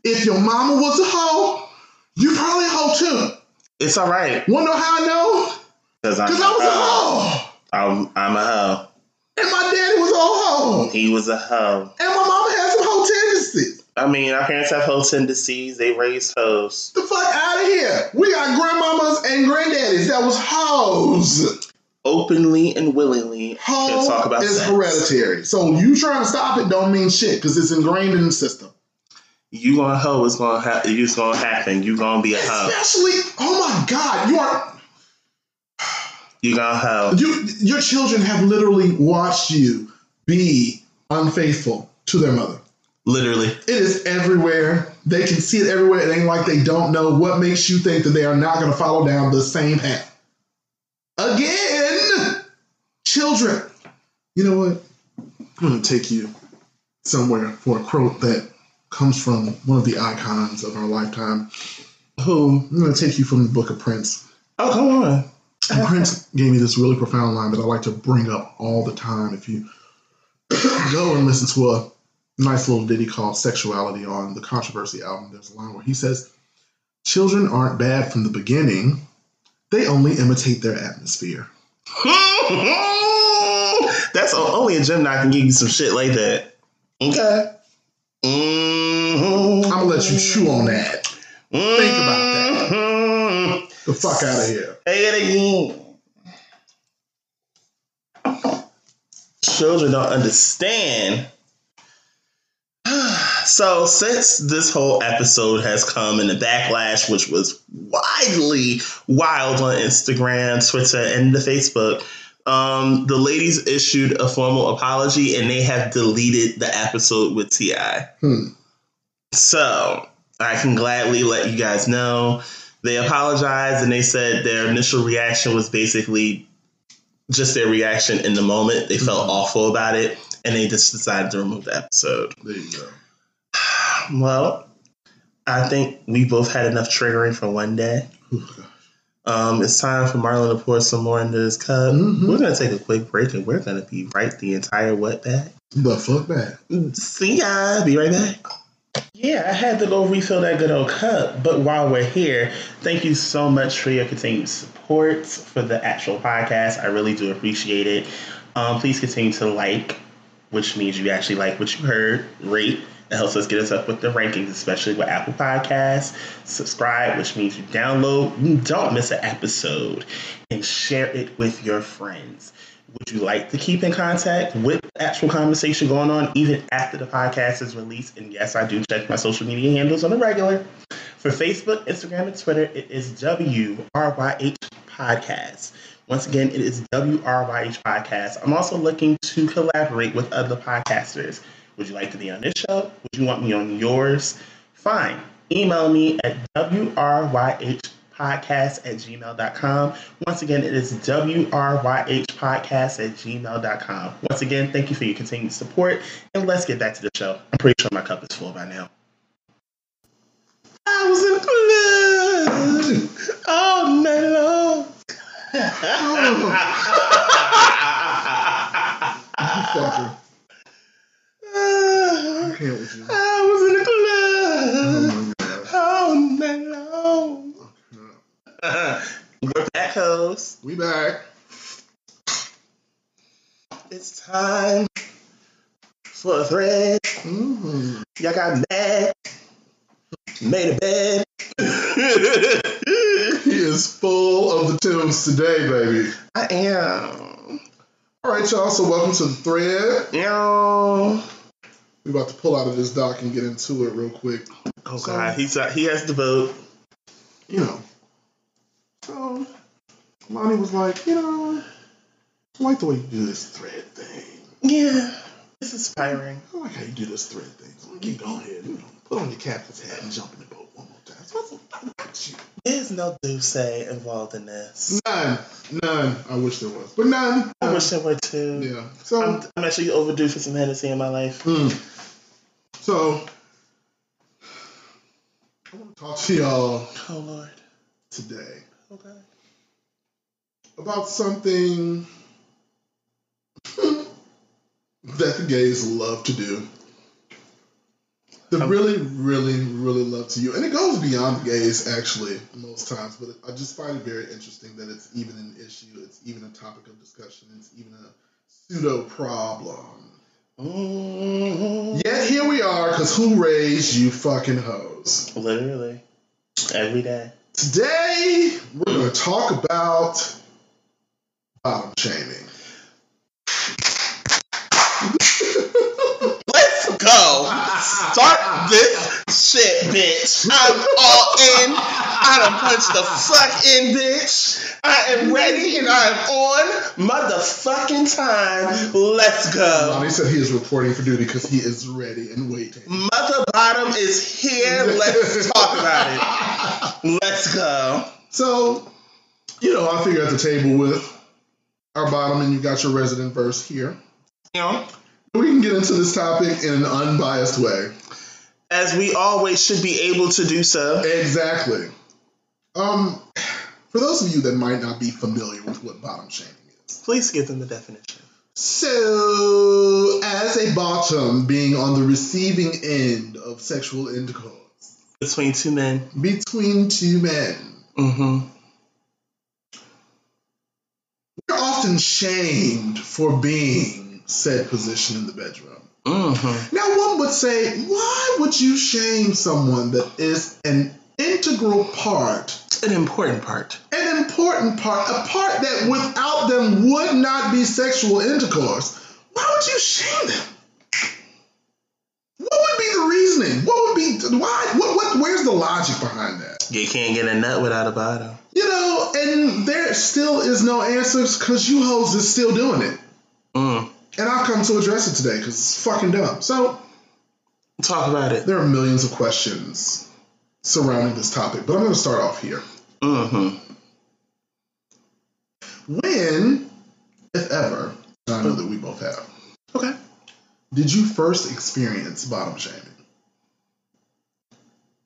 if your mama was a hoe, you probably a hoe too. It's all right. Wanna know how I know? Because I was a a hoe. I'm, I'm a hoe. And my daddy was a hoe. He was a hoe. And my mama had some hoe tendencies. I mean, our parents have hoe tendencies. They raised hoes. The fuck out of here. We got grandmamas and granddaddies that was hoes. Openly and willingly Hoe can talk about is sex. hereditary. So you trying to stop it don't mean shit because it's ingrained in the system. You gonna hoe is gonna ha- it's gonna happen. You gonna be a hoe. Especially, oh my God, you are You gonna hoe. you your children have literally watched you be unfaithful to their mother. Literally. It is everywhere. They can see it everywhere. It ain't like they don't know what makes you think that they are not going to follow down the same path. Again, children. You know what? I'm going to take you somewhere for a quote that comes from one of the icons of our lifetime. Who? I'm going to take you from the book of Prince. Oh, come on. And Prince gave me this really profound line that I like to bring up all the time. If you go and listen to a nice little ditty called Sexuality on the Controversy album, there's a line where he says, Children aren't bad from the beginning, they only imitate their atmosphere. That's only a Gemini can give you some shit like that. Okay. Mm-hmm. I'm gonna let you chew on that. Think about that. The fuck out of here. Say it again. Children don't understand. So, since this whole episode has come in the backlash, which was widely wild on Instagram, Twitter, and the Facebook, um, the ladies issued a formal apology and they have deleted the episode with T.I. Hmm. So, I can gladly let you guys know they apologized and they said their initial reaction was basically just their reaction in the moment. They felt Mhm. awful about it and they just decided to remove the episode. There you go. Well, I think we both had enough triggering for one day. Um, it's time for Marlon to pour some more into this cup. Mhm. We're gonna take a quick break and we're gonna be right the entire wet back. But fuck that. See ya. Be right back. Yeah, I had to go refill that good old cup. But while we're here, thank you so much for your continued support for the actual podcast. I really do appreciate it. Um, please continue to like, which means you actually like what you heard. Rate. It helps us get us up with the rankings, especially with Apple Podcasts. Subscribe, which means you download, you don't miss an episode, and share it with your friends. Would you like to keep in contact with the actual conversation going on even after the podcast is released? And yes, I do check my social media handles on a regular. For Facebook, Instagram, and Twitter, it is WRYH Podcast. Once again, it is WRYH Podcast. I'm also looking to collaborate with other podcasters. Would you like to be on this show? Would you want me on yours? Fine. Email me at WRYH podcast at gmail.com. Once again, it is WRYH podcast at gmail.com. Once again, thank you for your continued support. And let's get back to the show. I'm pretty sure my cup is full by now. I was in the club all night long. Fucker. Can't with you. I was in the Oh club my all night long. We're back, hoes. We back. It's time for a thread. Mhm. Y'all got mad, made a bed. He is full of the tunes today, baby. I am. All right, y'all. So welcome to the thread. Yo. We about to pull out of this doc and get into it real quick. Oh So- God, he's uh, he has the vote. You know. So Lonnie was like, you know, I like the way you do this thread thing. Yeah, it's inspiring. I like how you do this thread thing. So you can go ahead, you know, put on your captain's hat and jump in the boat one more time. So what's about you? There's no Duce involved in this. None, none. I wish there was, but none. I wish there were too. Yeah. So, I'm, I'm actually overdue for some Hennessy in my life. mm. So I want to talk to y'all Oh Lord. today Okay. about something that the gays love to do. They really, really, really love to you, and it goes beyond the gays actually most times. But I just find it very interesting that it's even an issue. It's even a topic of discussion. It's even a pseudo problem. Mm Yet here we are, because who raised you fucking hoes? Literally. Every day. Today, we're going to talk about bottom shaming. Let's go. Start this shit, bitch. I'm all in. I done punched the fuck in, bitch. I am ready and I am on motherfucking time. Let's go. Lonnie said he is reporting for duty because he is ready and waiting. Mother Bottom is here. Let's talk about it. Let's go. So, you know, I figure at the table with our bottom, and you got your resident verse here. You know, We can get into this topic in an unbiased way. As we always should be able to do so. Exactly. Um, for those of you that might not be familiar with what bottom shaming is, Please give them the definition. so as a bottom being on the receiving end of sexual intercourse Between two men. between two men, Mm-hmm. we're often shamed for being said position in the bedroom. Mm-hmm. Now, one would say, why would you shame someone that is an integral part, An important part. an important part, a part that without them would not be sexual intercourse? Why would you shame them? What would be the reasoning? What would be why? What? What? Where's the logic behind that? You can't get a nut without a bottom. You know, and there still is no answers because you hoes is still doing it, Mm. And I've come to address it today because it's fucking dumb. So Talk about it. there are millions of questions surrounding this topic, but I'm going to start off here. Mm-hmm. When, if ever, and I know that we both have, Okay. did you first experience bottom shaming?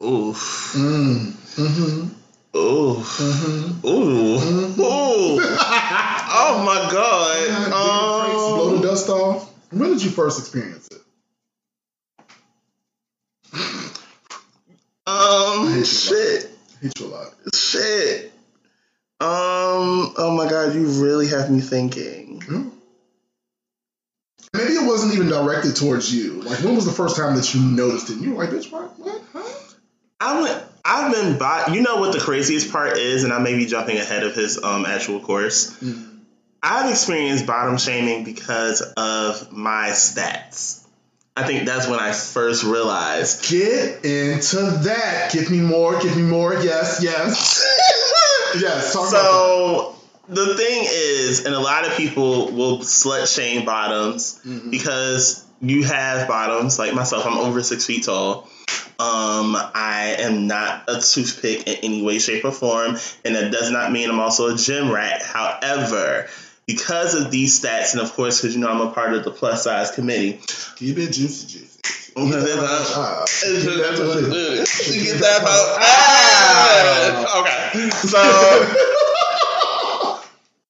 Oof. Mm. Mm-hmm. Oof. Mm-hmm. Ooh. Mhm. Ooh. Oh my God, god. Um, dust off. When did you first experience it? Um shit. Hate you a lot. Shit. Um oh my god, you really have me thinking. Hmm? Maybe it wasn't even directed towards you. Like, when was the first time that you noticed it? And you were like, bitch, what? What? Huh? I went I've been by you know what the craziest part is, and I may be jumping ahead of his um actual course. Mm. I've experienced bottom shaming because of my stats. I think that's when I first realized. Get into that. Give me more. Give me more. Yes. Yes. yes. So the thing is, and a lot of people will slut shame bottoms Mhm. because you have bottoms like myself. I'm over six feet tall. Um, I am not a toothpick in any way, shape, or form, and that does not mean I'm also a gym rat. However, because of these stats, and of course, because you know I'm a part of the plus size committee. Keep it juicy, juicy. Keep that to the- that out. Okay. So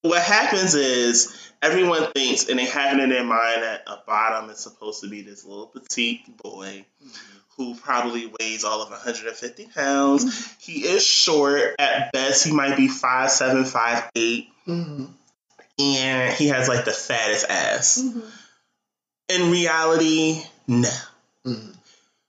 what happens is everyone thinks and they have it in their mind that a bottom is supposed to be this little petite boy who probably weighs all of 150 pounds. He is short. At best, he might be 5'7, 5'8, Mhm. And he has like the fattest ass. In reality, no. Mhm.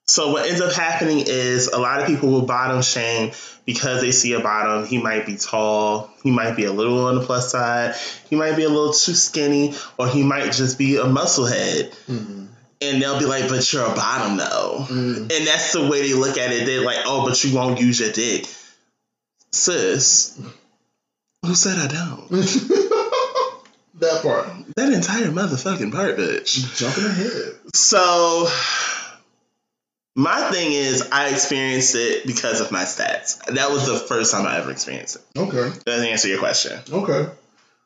So what ends up happening is a lot of people will bottom shame because they see a bottom. He might be tall, he might be a little on the plus side, he might be a little too skinny, or he might just be a musclehead. Mhm. And they'll be like, "But you're a bottom, though." Mhm. And that's the way they look at it. They're like, "Oh, but you won't use your dick, sis." Who said I don't? that part. That entire motherfucking part, bitch. Jumping ahead. So my thing is I experienced it because of my stats. That was the first time I ever experienced it. Okay. Doesn't answer your question. Okay.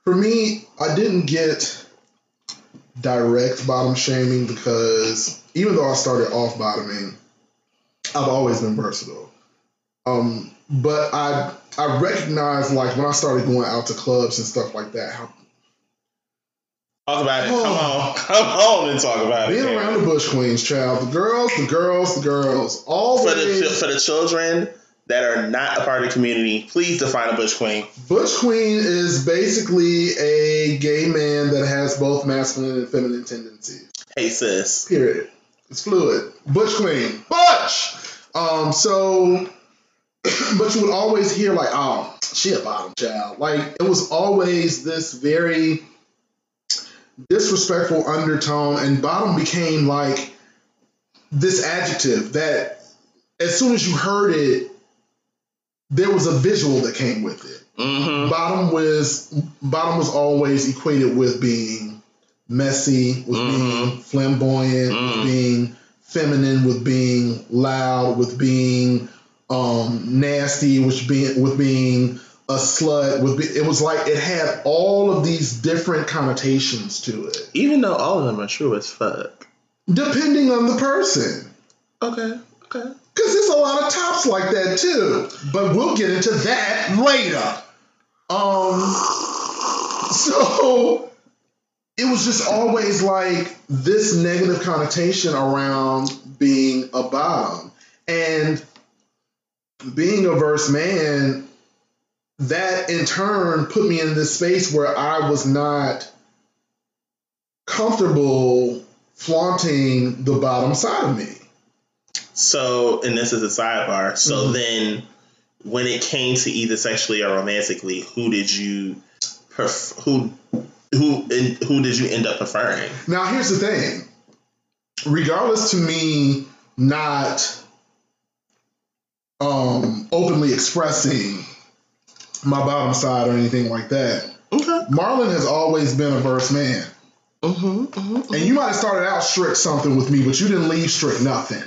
For me, I didn't get direct bottom shaming because even though I started off bottoming, I've always been versatile. Um, but I I recognized like when I started going out to clubs and stuff like that, how Talk about it. Oh. Come on. Come on and talk about being it. Being around the Butch Queens, child, the girls, the girls, the girls, All for the always for the children that are not a part of the community, please define a butch queen. Butch Queen is basically a gay man that has both masculine and feminine tendencies. Hey sis. Period. It's fluid. Butch Queen. Butch! Um, so, but you would always hear, like, oh, she a bottom child. Like, it was always this very disrespectful undertone, and bottom became like this adjective that as soon as you heard it, there was a visual that came with it Mm-hmm. bottom was bottom was always equated with being messy, with being flamboyant, Mhm. with being feminine, with being loud, with being um, nasty, which being with being a slut. With be, it was like it had all of these different connotations to it, Even though all of them are true as fuck. depending on the person. Okay. Okay. Because there's a lot of tops like that too. But we'll get into that later. Um so it was just always like this negative connotation around being a bottom. And being a verse man, that in turn put me in this space where I was not comfortable flaunting the bottom side of me. So, and this is a sidebar. So Mhm. then, when it came to either sexually or romantically, who did you pref- who who who did you end up preferring? Now, here's the thing. Regardless to me not um, openly expressing my bottom side or anything like that, Okay. Marlon has always been a verse man. Mm-hmm, mm-hmm. And you might have started out strict something with me, but you didn't leave strict nothing.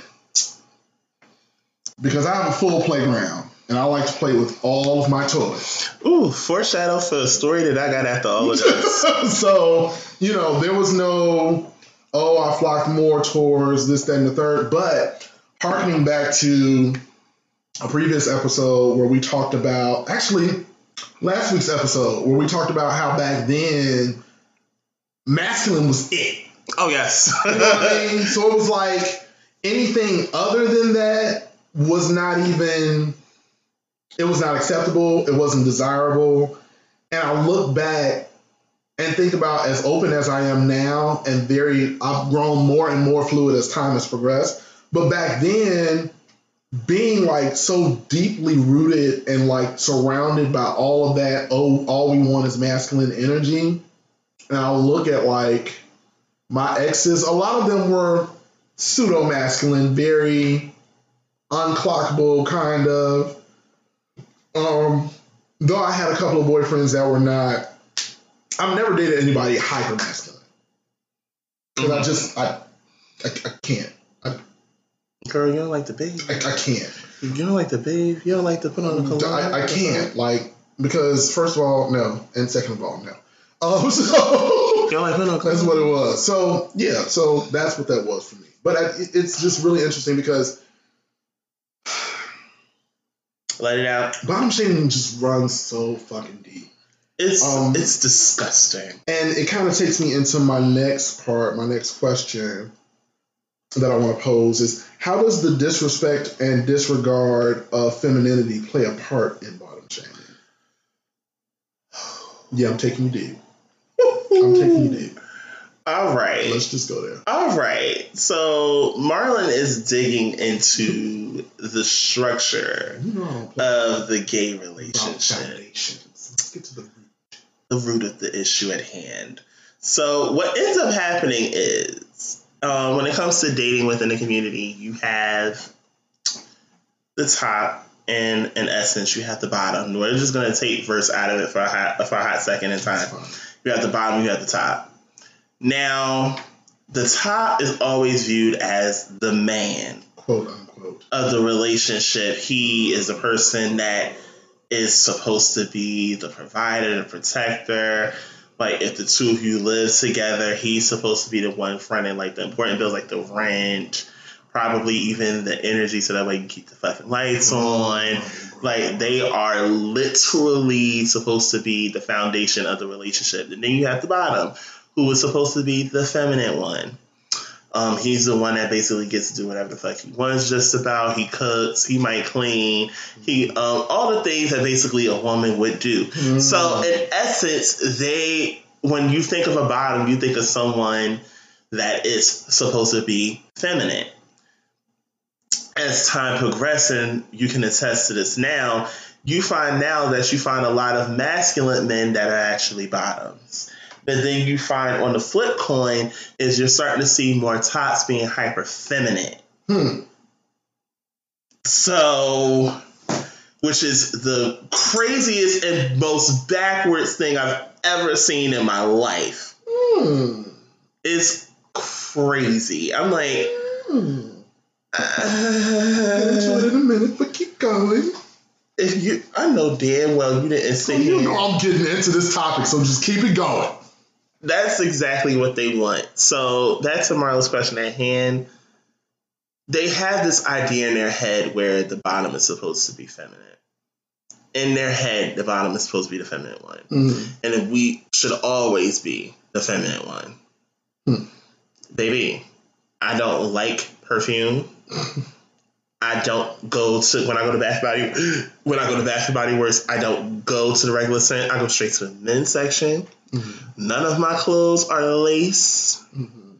Because I have a full playground and I like to play with all of my toys. Ooh, foreshadow for a story that I got after all of this. so, you know, there was no, oh, I flocked more towards this, that, and the third. But harkening back to a previous episode where we talked about, actually, last week's episode, where we talked about how back then masculine was it. oh yes. You know I mean? So it was like anything other than that was not even, it was not acceptable. It wasn't desirable. And I look back and think about as open as I am now and very, I've grown more and more fluid as time has progressed. But back then, being like so deeply rooted and like surrounded by all of that, oh, all we want is masculine energy, and I'll look at like my exes, a lot of them were pseudo masculine, very unclockable kind of. Um, though I had a couple of boyfriends that were not. I've never dated anybody hyper masculine because I just I, I I can't Girl, you don't like the babe. I I can't You don't like the babe. You don't like to put on the cologne. I, I can't like because first of all no and second of all no. Um, so You don't like putting on That's what it was. So yeah, so that's what that was for me. But I, it's just really interesting because Let it out. bottom shaming just runs so fucking deep, It's Um, it's disgusting. and it kind of takes me into my next part, my next question that I want to pose is how does the disrespect and disregard of femininity play a part in bottom shaming? Yeah, I'm taking you deep. I'm taking you deep. All right. Let's just go there. All right. So Marlon is digging into the structure You know, I don't play of the gay relationship. Let's get to the root. the root of the issue at hand. So what ends up happening is um, when it comes to dating within the community, you have the top and in essence you have the bottom. We're just gonna take verse out of it for a hot for a hot second in time. You have the bottom, you have the top. Now, the top is always viewed as the man Quote unquote. of the relationship. He is the person that is supposed to be the provider, the protector. Like if the two of you live together, he's supposed to be the one fronting like the important bills, like the rent, probably even the energy, so that way you keep the fucking lights on. Like they are literally supposed to be the foundation of the relationship. And then you have the bottom, who is supposed to be the feminine one. Um, he's the one that basically gets to do whatever the fuck he wants just about. He cooks, he might clean, he um all the things that basically a woman would do. So in essence, they when you think of a bottom, you think of someone that is supposed to be feminine. As time progressing, you can attest to this now. You find now that you find a lot of masculine men that are actually bottoms. But then you find on the flip coin is you're starting to see more tops being hyper feminine. Hmm. So, which is the craziest and most backwards thing I've ever seen in my life. Hmm. It's crazy. I'm like, Hmm. Get into it uh, in a minute, but keep going. if you, I know damn well you didn't So sit you know I'm getting into this topic, so just keep it going. That's exactly what they want. So that's to Marlon's question at hand. They have this idea in their head where the bottom is supposed to be feminine. In their head, the bottom is supposed to be the feminine one. Mm. and if we should always be the feminine one. Hmm. Baby, I don't like perfume. I don't go to when I go to Bath Body when I go to Bath Body Works. I don't go to the regular scent. I go straight to the men's section. Mhm. None of my clothes are lace. Mhm.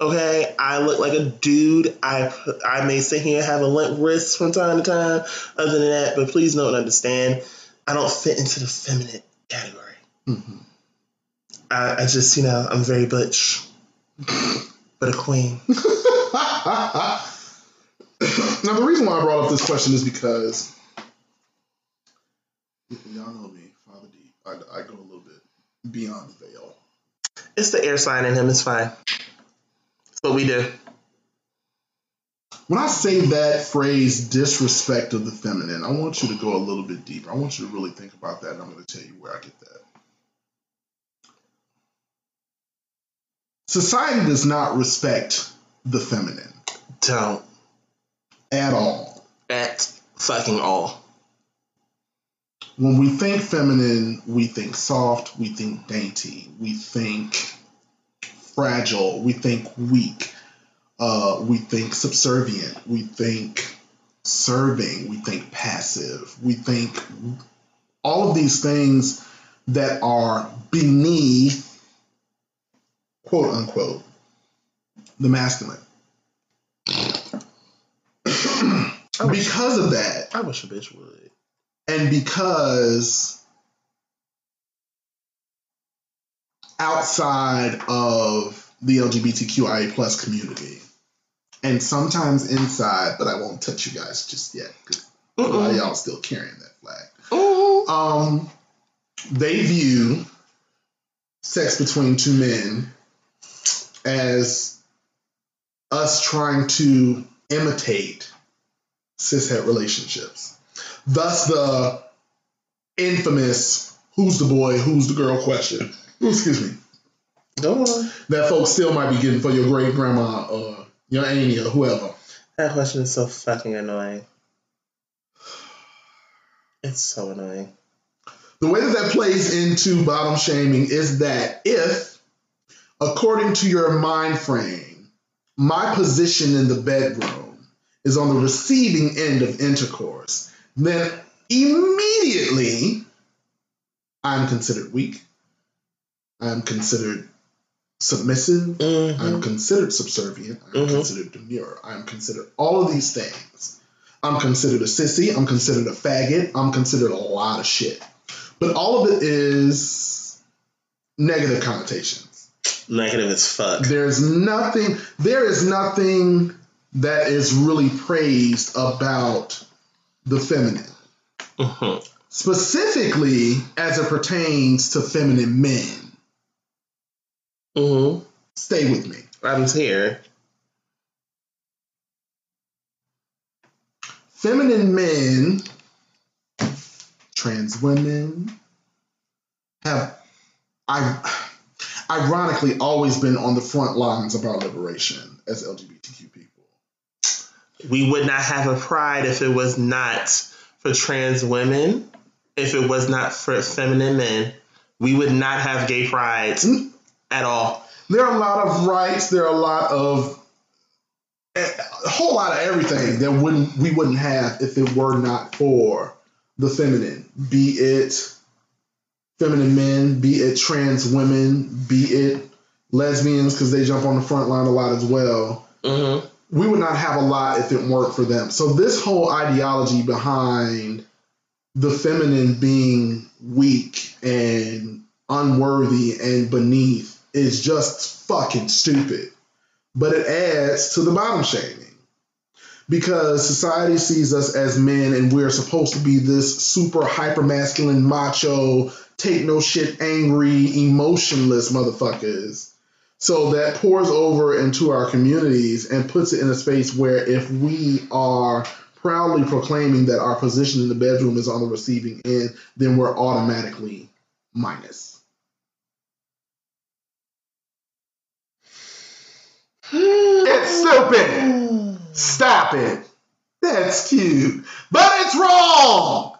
Okay, I look like a dude. I I may sit here and have a limp wrist from time to time. Other than that, but please know and understand, I don't fit into the feminine category. Mhm. I, I just, you know, I'm very butch, but a queen. now, the reason why I brought up this question is because y'all know me, Father D. I, I go a little bit beyond the veil. It's the air sign in him. It's fine. That's what we do. When I say that phrase, disrespect of the feminine, I want you to go a little bit deeper. I want you to really think about that, and I'm going to tell you where I get that. Society does not respect the feminine Don't at all. at fucking all. When we think feminine, we think soft, we think dainty, we think fragile, we think weak, uh, we think subservient, we think serving, we think passive, we think all of these things that are beneath, quote unquote, the masculine. Because of that, I wish a bitch would. and because outside of the LGBTQIA plus community, and sometimes inside, but I won't touch you guys just yet because a lot of y'all still carrying that flag. Mm-hmm. Um, they view sex between two men as us trying to imitate cishet relationships. Thus, the infamous "Who's the boy? Who's the girl?" question. Excuse me. Go on. That folks still might be getting for your great grandma or your auntie or whoever. That question is so fucking annoying. It's so annoying. The way that that plays into bottom shaming is that if, according to your mind frame, my position in the bedroom is on the receiving end of intercourse, then immediately I'm considered weak. I'm considered submissive. Mm-hmm. I'm considered subservient. I'm Mhm. considered demure. I'm considered all of these things. I'm considered a sissy. I'm considered a faggot. I'm considered a lot of shit. But all of it is negative connotations. Negative as fuck. There's nothing, there is nothing that is really praised about the feminine, Mm-hmm. specifically as it pertains to feminine men. Mm-hmm. Stay with me. I'm here. feminine men, trans women, have I ironically always been on the front lines of our liberation as LGBTQ people. We would not have a pride if it was not for trans women, if it was not for feminine men. We would not have gay prides Mm. at all. There are a lot of rights. There are a lot of a whole lot of everything that wouldn't we wouldn't have if it were not for the feminine, be it feminine men, be it trans women, be it lesbians because they jump on the front line a lot as well. Mm-hmm. We would not have a lot if it weren't for them. So this whole ideology behind the feminine being weak and unworthy and beneath is just fucking stupid. But it adds to the bottom shaming. Because society sees us as men and we're supposed to be this super hyper masculine, macho, take no shit, angry, emotionless motherfuckers. So that pours over into our communities and puts it in a space where if we are proudly proclaiming that our position in the bedroom is on the receiving end, then we're automatically minus. It's stupid. Stop it. That's cute. But it's wrong.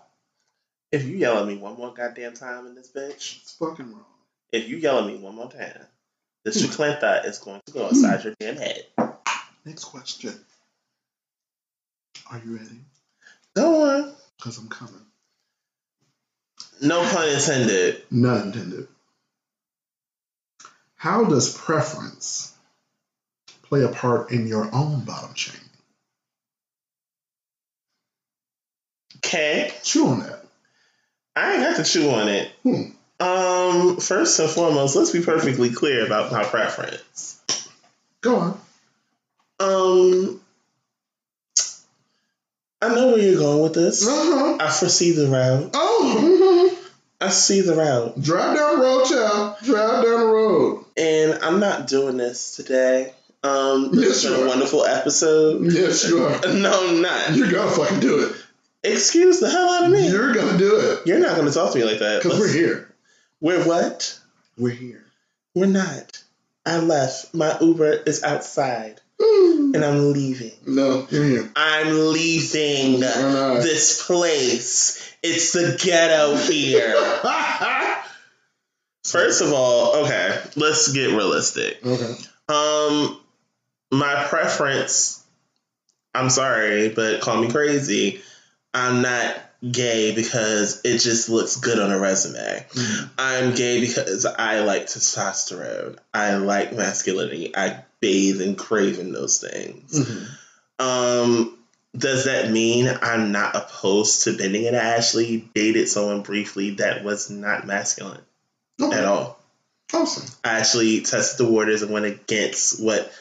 If you yell at me one more goddamn time in this bitch, It's fucking wrong. if you yell at me one more time, this Chiclenta is going to go inside your damn head. Next question. Are you ready? Go on. Because I'm coming. No pun intended. None intended. How does preference play a part in your own bottom shaming? Okay. Chew on that. I ain't got to chew on it. Hmm. Um, first and foremost, let's be perfectly clear about my preference. Go on. Um, I know where you're going with this. Uh-huh. I foresee the route. Oh, I see the route. drive down the road, child. Drive down the road. And I'm not doing this today. Um, Yes, it's been a wonderful episode. Yes, you are. No, I'm not. You're gonna fucking do it. Excuse the hell out of me. You're gonna do it. You're not to talk to me like that. Because we're here. We're what? We're here. We're not. I left. My Uber is outside, Mm. and I'm leaving. No, you're here. I'm leaving this place. It's the ghetto here. First of all, okay, let's get realistic. okay. Um, my preference. I'm sorry, but call me crazy. I'm not gay because it just looks good on a resume. Mhm. I'm gay because I like testosterone. I like masculinity. I bathe and crave in those things. Mhm. Um, does that mean I'm not opposed to bending and Ashley dated someone briefly that was not masculine Okay. at all? Awesome. I actually tested the waters and went against what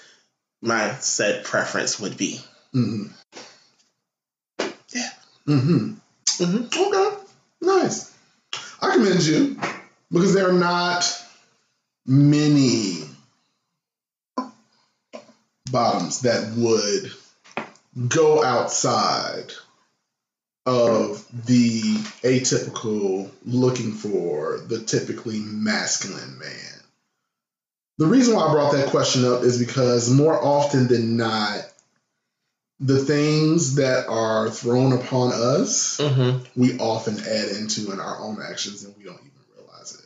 my said preference would be. Mm-hmm. Yeah. Mm-hmm. Mm-hmm. Okay. Nice. I commend you because there are not many bottoms that would go outside of the atypical looking for the typically masculine man. The reason why I brought that question up is because more often than not, the things that are thrown upon us, Mm-hmm. we often add into in our own actions and we don't even realize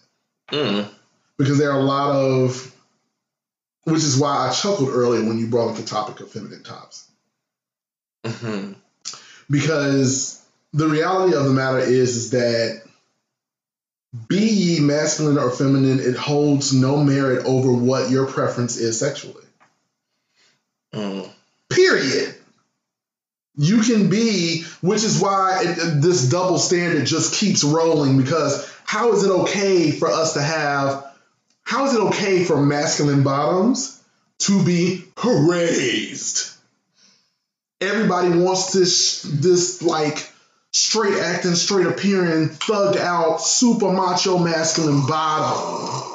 it. Mm. Because there are a lot of, which is why I chuckled earlier when you brought up the topic of feminine tops. Mm-hmm. Because the reality of the matter is, is that be ye masculine or feminine, it holds no merit over what your preference is sexually. Mm. Period. You can be, which is why it, this double standard just keeps rolling. Because how is it okay for us to have? How is it okay for masculine bottoms to be praised? Everybody wants this, this like straight acting, straight appearing, thugged out, super macho masculine bottom.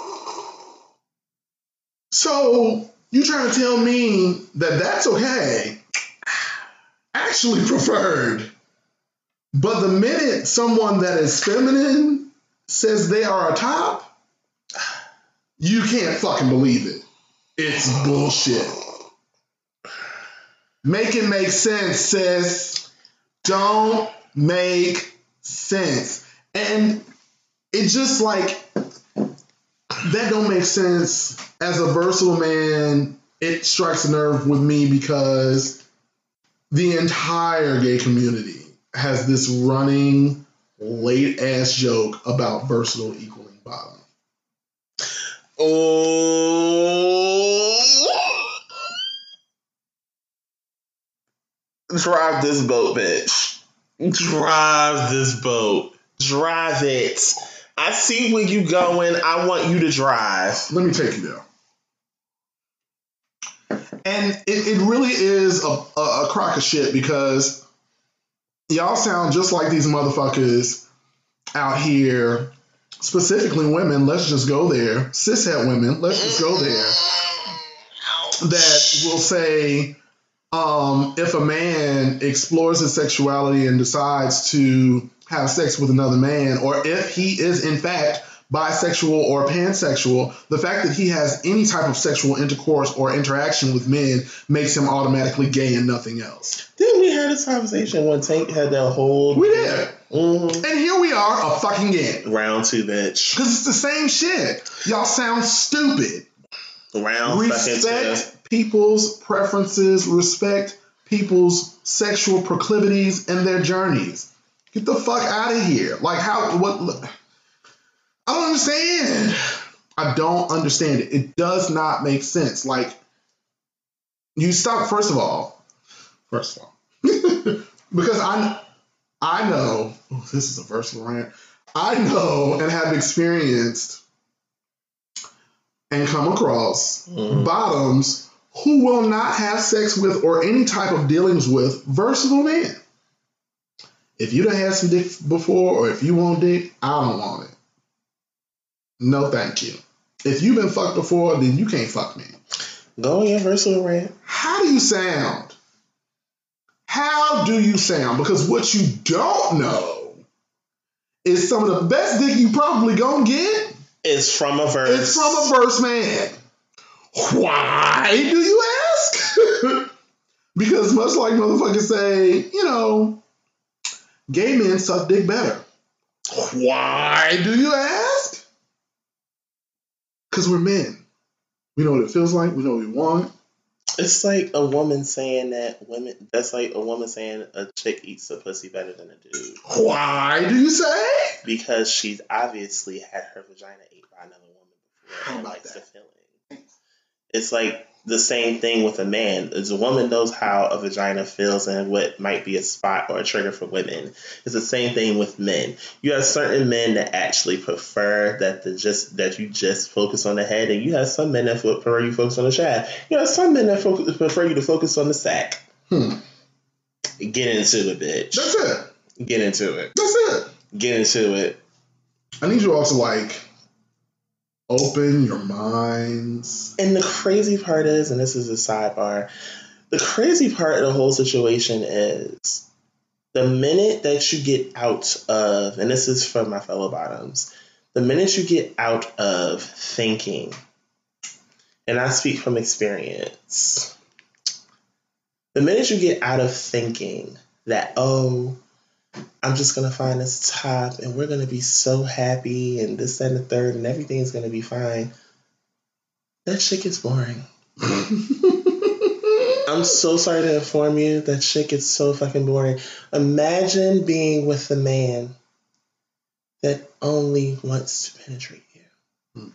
So you trying to tell me that that's okay? Actually preferred. But the minute someone that is feminine says they are a top, you can't fucking believe it. It's bullshit. Make it make sense, sis. Don't make sense. And it just like that don't make sense. As a versatile man, it strikes a nerve with me because the entire gay community has this running late ass joke about versatile equaling bottom. Oh. Drive this boat, bitch. Drive this boat. Drive it. I see where you going. I want you to drive. Let me take you there. And it, it really is a, a, a crock of shit because y'all sound just like these motherfuckers out here, specifically women. Let's just go there. Cishet women, let's just go there. That will say, um, if a man explores his sexuality and decides to have sex with another man, or if he is in fact bisexual or pansexual, the fact that he has any type of sexual intercourse or interaction with men makes him automatically gay and nothing else. Didn't we had this conversation when Tank had that whole We did. Mhm. And here we are, a fucking game. round two, bitch? Because it's the same shit. Y'all sound stupid. Round. Respect people's preferences, respect people's sexual proclivities and their journeys. Get the fuck out of here. Like, how, what, I don't understand. I don't understand it. It does not make sense. Like, you stop, first of all, first of all, because I, I know, oh, this is a versatile rant. I know and have experienced and come across Mhm. bottoms who will not have sex with or any type of dealings with versatile men. If you done had some dick before or if you want dick, I don't want it. No, thank you. If you've been fucked before, then you can't fuck me. Go your versatile rant. How do you sound? How do you sound? Because what you don't know is some of the best dick you probably gonna get It's from a verse. It's from a verse man. Why do you ask? because much like motherfuckers say, you know, gay men suck dick better. Why do you ask? Because we're men. We know what it feels like. We know what we want. It's like a woman saying that women. That's like a woman saying a chick eats a pussy better than a dude Why do you say? because she's obviously had her vagina ate by another woman before How about likes that? the feeling. It's like the same thing with a man. As a woman knows how a vagina feels and what might be a spot or a trigger for women. It's the same thing with men. You have certain men that actually prefer that the just that you just focus on the head, and you have some men that prefer you focus on the shaft. You have some men that focus, prefer you to focus on the sack. Hmm. Get into it, bitch. That's it. Get into it. That's it. Get into it. I need you all to like open your minds. And the crazy part is, and this is a sidebar, the crazy part of the whole situation is the minute that you get out of, and this is for my fellow bottoms, the minute you get out of thinking, and I speak from experience, the minute you get out of thinking that, oh, I'm just gonna find this top and we're gonna be so happy and this and the third and everything's gonna be fine. That shit gets boring. I'm so sorry to inform you that shit gets so fucking boring. Imagine being with a man that only wants to penetrate you. Hmm.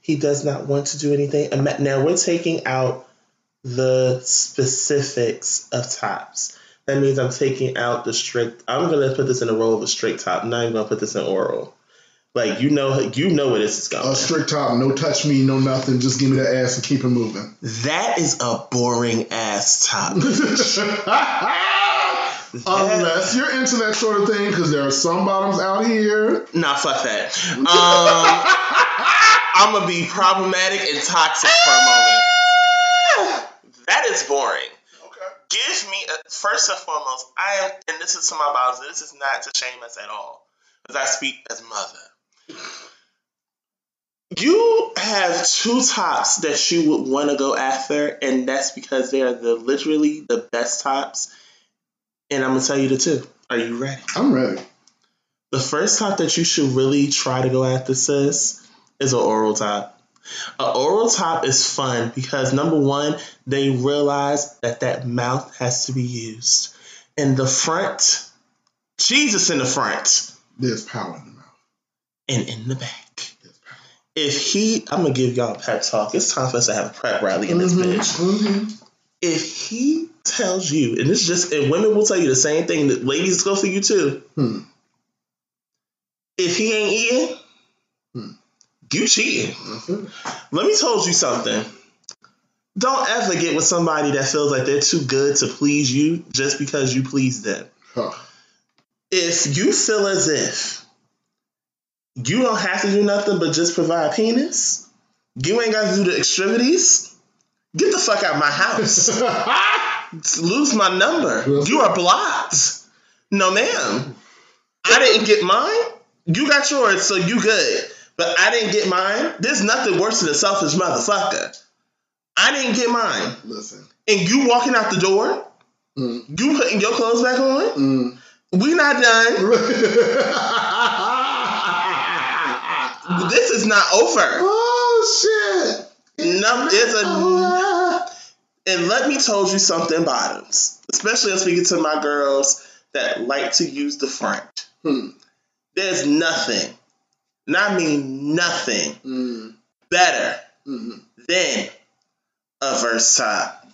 He does not want to do anything. Now we're taking out the specifics of tops. That means I'm taking out the strict. I'm gonna put this in the role of a straight top. I'm not even gonna put this in oral. Like you know, you know where this is going. A strict top, no touch me, no nothing. Just give me the ass and keep it moving. that is a boring ass top. Unless you're into that sort of thing, because there are some bottoms out here. Nah, fuck that. Um, I'm gonna be problematic and toxic for a moment. That is boring. Okay. Give me a, first and foremost. I am, and this is to my bottoms. This is not to shame us at all, because I speak as mother. You have two tops that you would want to go after, and that's because they are the literally the best tops. And I'm gonna tell you the two. Are you ready? I'm ready. The first top that you should really try to go after, sis, is an oral top. An oral top is fun because number one, they realize that that mouth has to be used. In the front, Jesus in the front, There's power in the mouth. and in the back. There's power. If he, I'm gonna give y'all a pep talk. It's time for us to have a prep rally in this Mhm, bitch. mhm. If he tells you, and it's just, and women will tell you the same thing that ladies go for you too. Hmm. If he ain't eating. You cheating. It. Let me told you something. Don't ever get with somebody that feels like they're too good to please you just because you please them. Huh. If you feel as if you don't have to do nothing but just provide penis, you ain't got to do the extremities, get the fuck out my house. Lose my number. You are blocked. No, ma'am. I didn't get mine. You got yours, so you good. But I didn't get mine. There's nothing worse than a selfish motherfucker. I didn't get mine. Listen. And you walking out the door, Mm, you putting your clothes back on. mm. We not done. This is not over. oh shit. No, there's a and let me tell you something, bottoms. Especially I'm speaking to my girls that like to use the front. Hmm. There's nothing, and I mean nothing, Mm, better mm. than a verse top.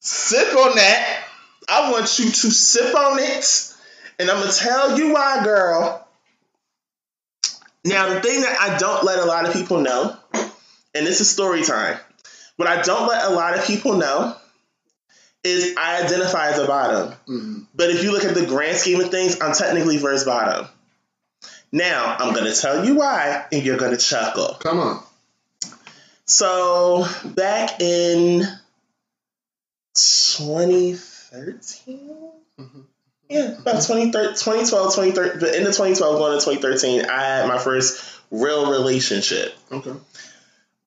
Sip on that. I want you to sip on it. And I'm gonna tell you why, girl. Now, the thing that I don't let a lot of people know, and this is story time, what I don't let a lot of people know is I identify as a bottom. Mm. But if you look at the grand scheme of things, I'm technically verse bottom. Now, I'm gonna tell you why, and you're gonna chuckle. Come on. So back in 2013, Mhm. yeah, about 2012, 2013, the end of 2012, going to 2013, I had my first real relationship. Okay.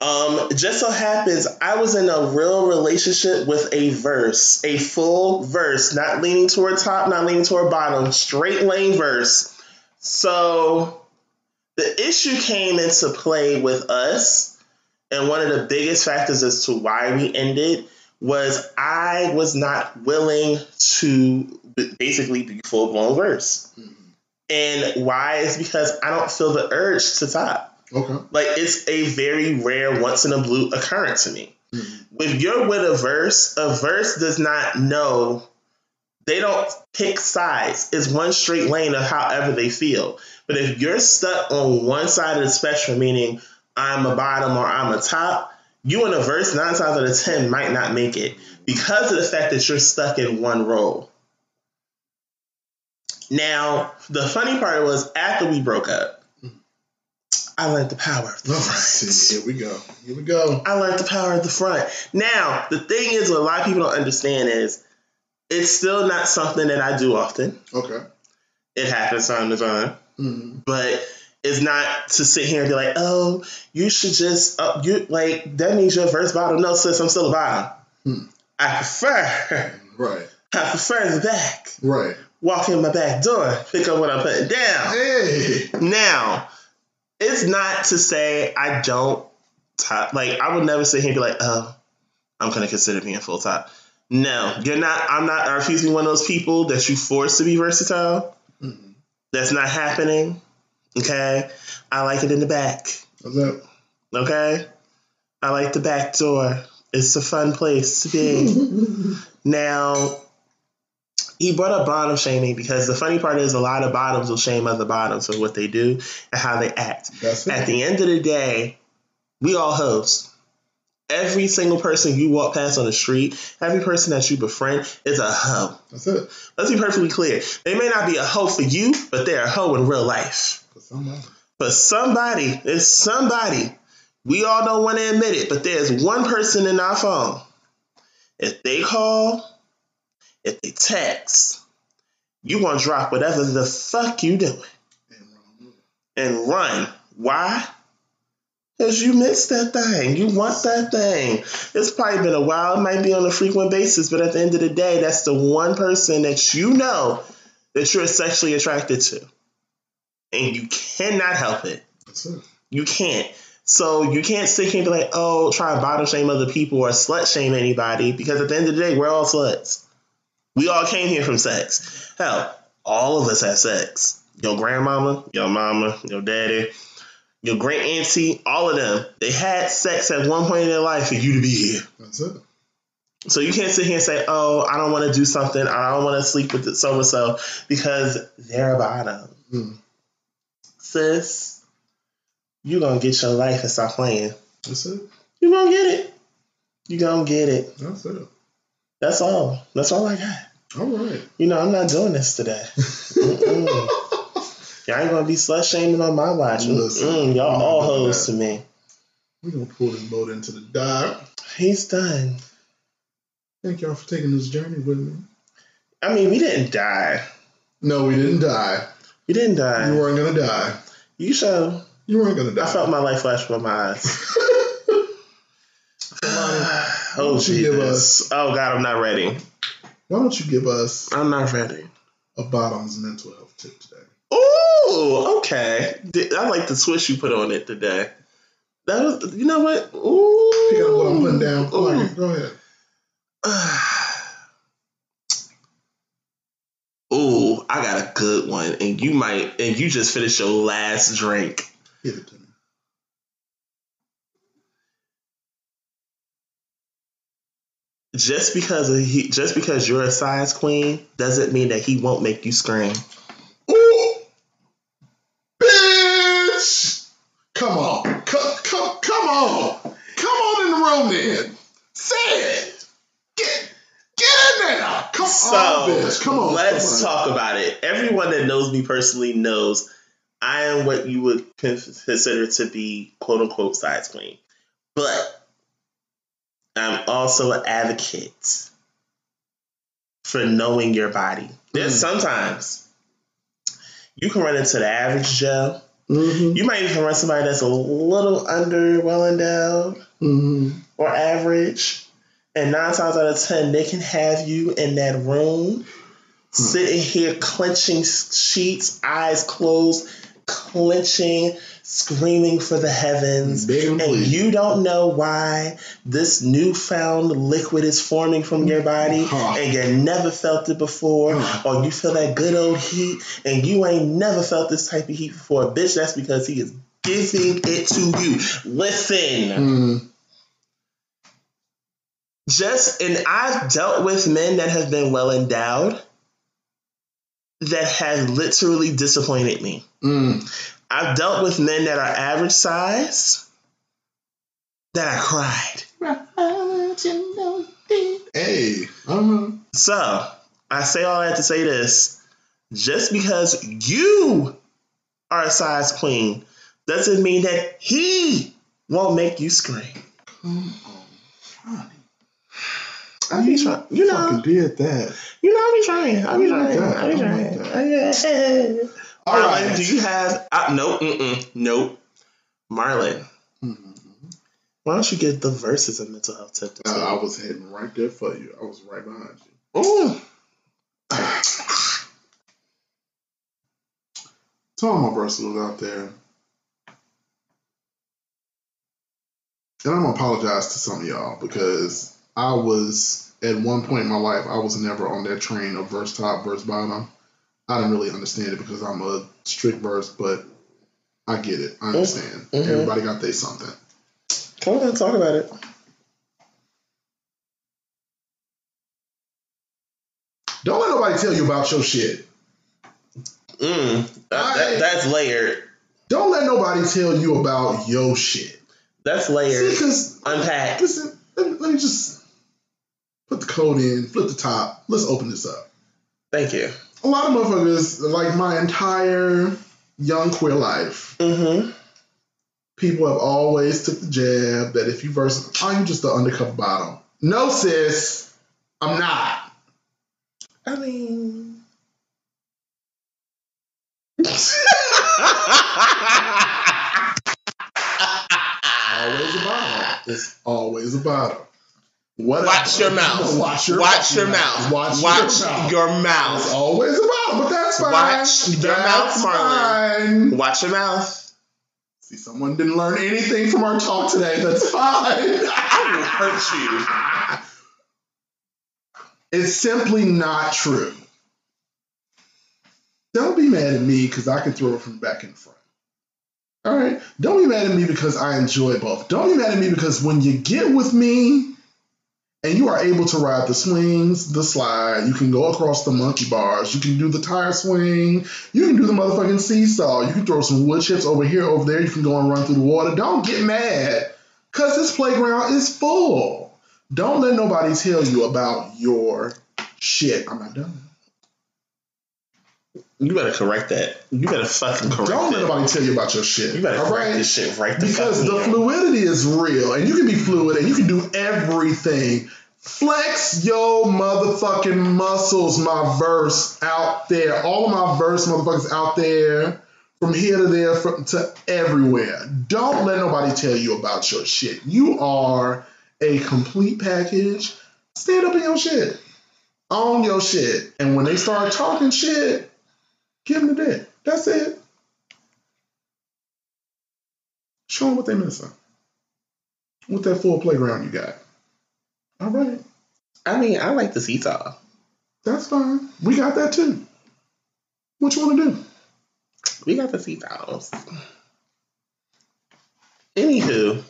Um, just so happens I was in a real relationship with a verse, a full verse, not leaning toward top, not leaning toward bottom, straight lane verse. So the issue came into play with us, and one of the biggest factors as to why we ended was I was not willing to basically be full blown verse. Mhm. And why is because I don't feel the urge to top. Okay. Like it's a very rare, once in a blue occurrence to me. Mm-hmm. If you're with a verse, a verse does not know. They don't pick sides. It's one straight lane of however they feel. But if you're stuck on one side of the spectrum, meaning I'm a bottom or I'm a top, you in a verse nine times out of ten might not make it because of the fact that you're stuck in one role. Now, the funny part was after we broke up, I learned the power of the front. see, here we go. Here we go. I learned the power of the front. Now, the thing is, what a lot of people don't understand is it's still not something that I do often. Okay. It happens time to time, Mm-hmm. but it's not to sit here and be like, "Oh, you should just you like that means you're verse bottom." No, sis, I'm still a bottom. Hmm. I prefer, Right. I prefer the back. Right. Walk in my back door, pick up what I'm putting down. Hey. Now, it's not to say I don't top. Like I would never sit here and be like, "Oh, I'm gonna consider being full top." No, you're not. I'm not. I refuse to be one of those people that you force to be versatile. Mhm. That's not happening. Okay, I like it in the back. What's that? Okay, I like the back door. It's a fun place to be. now, he brought up bottom shaming because the funny part is a lot of bottoms will shame other bottoms for what they do and how they act. That's At the end of the day, we all hoes. Every single person you walk past on the street, every person that you befriend is a hoe. That's it. Let's be perfectly clear. They may not be a hoe for you, but they're a hoe in real life. For somebody. But somebody, it's somebody. We all don't want to admit it, but there's one person in our phone. If they call, if they text, you gonna drop whatever the fuck you doing and run. Why? Because you miss that thing. You want that thing. It's probably been a while. It might be on a frequent basis, but at the end of the day, that's the one person that you know that you're sexually attracted to. And you cannot help it. It. You can't. So you can't sit here and be like, oh, try and bottom shame other people or slut shame anybody because at the end of the day, we're all sluts. We all came here from sex. Hell, all of us have sex. Your grandmama, your mama, your daddy, your great auntie, all of them, they had sex at one point in their life for you to be here. That's it. So you can't sit here and say, oh, I don't want to do something. I don't want to sleep with so and so because they're a bottom. Mm. Sis, you to get your life and stop playing. That's it. You gonna get it. You gonna get it. That's it. That's all. That's all I got. All right. You know, I'm not doing this today. Y'all ain't gonna be slut shaming on my watch. Listen. Y'all all doing hoes to me. We're going to pull this boat into the dock. He's done. Thank y'all for taking this journey with me. I mean, we didn't die. No, we didn't die. We didn't die. You weren't going to die. You show. You weren't going to die. I felt my life flash before my eyes. oh don't you give Jesus! Oh God, I'm not ready. Why don't you give us I'm not ready. a bottoms mental health tip today? Ooh, okay. I like the twist you put on it today. That was, you know what? Ooh. Pick up what I'm putting down. Ooh. Go ahead. Ooh, I got a good one, and you might, and you just finished your last drink. Give it to me. Just because he, just because you're a size queen doesn't mean that he won't make you scream. Ooh! Bitch! Come on. Come, come, come on. Come on in the room then. Say it. Get, get in there. Come So on, bitch. Come on. let's come on. talk about it. Everyone that knows me personally knows I am what you would consider to be quote unquote size queen, but I'm also an advocate for knowing your body. There's Mm. sometimes you can run into the average Joe. Mhm, You might even run somebody that's a little under well endowed mhm. or average, and nine times out of ten, they can have you in that room, sitting here clenching sheets, eyes closed, clenching, screaming for the heavens. And please. you don't know why this newfound liquid is forming from your body, Huh. and you never felt it before, Huh. or you feel that good old heat, and you ain't never felt this type of heat before. Bitch, that's because he is giving it to you. Listen. Mm, just and I've dealt with men that have been well endowed that have literally disappointed me. mm. I've dealt with men that are average size that I cried. Hey, uh-huh. So I say all that to say this: just because you are a size queen doesn't mean that he won't make you scream. Honey. I be trying, you know, fucking did that. you know, I be trying, I be I like trying, that. I be I trying. like Oh, yeah. All Marlon, right. do you have? Uh, no, mm-mm, nope. Marlon, Mhm. why don't you get the verses of mental health tip? Uh, I was heading right there for you. I was right behind you. Oh, To all my versatiles out there, and I'm gonna apologize to some of y'all because I was at one point in my life I was never on that train of verse top, verse bottom. I didn't really understand it because I'm a strict verse, but I get it. I understand. Mhm. Everybody got their something. come on, talk about it. Don't let nobody tell you about your shit. Mm, that, that, I- that's layered. Don't let nobody tell you about your shit. That's See, layered. because Unpack. listen, let me, let me just put the code in, flip the top. Let's open this up. Thank you. A lot of motherfuckers, like my entire young queer life, Mm-hmm. people have always took the jab that if you verse, oh, you just the undercover bottom. No, sis, I'm not. I mean. Always a bottom. It's always a bottom. Whatever. Watch your mouth. Watch your Watch your mouth. mouth. Watch, Watch your mouth. your It's always a bottom, but that's fine. Watch your that's mouth, fine. Watch your mouth. See, someone didn't learn anything from our talk today. That's fine. I will hurt you. It's simply not true. Don't be mad at me because I can throw it from back and front. All right. Don't be mad at me because I enjoy both. Don't be mad at me because when you get with me and you are able to ride the swings, the slide, you can go across the monkey bars, you can do the tire swing, you can do the motherfucking seesaw, you can throw some wood chips over here, over there, you can go and run through the water. Don't get mad because this playground is full. Don't let nobody tell you about your shit. I'm not done. You better correct that. You better fucking correct Don't let it. nobody tell you about your shit. You better correct right? this shit right the Because the fluidity is real, and you can be fluid, and you can do everything. Flex your motherfucking muscles, my verse out there. All of my verse motherfuckers out there, from here to there, from to everywhere. Don't let nobody tell you about your shit. You are a complete package. Stand up in your shit. Own your shit. And when they start talking shit, give them the dick. That's it. Show them what they're missing. With that full playground you got. All right. I mean, I like the seesaw. That's fine. We got that too. What you want to do? We got the seesaws. Anywho,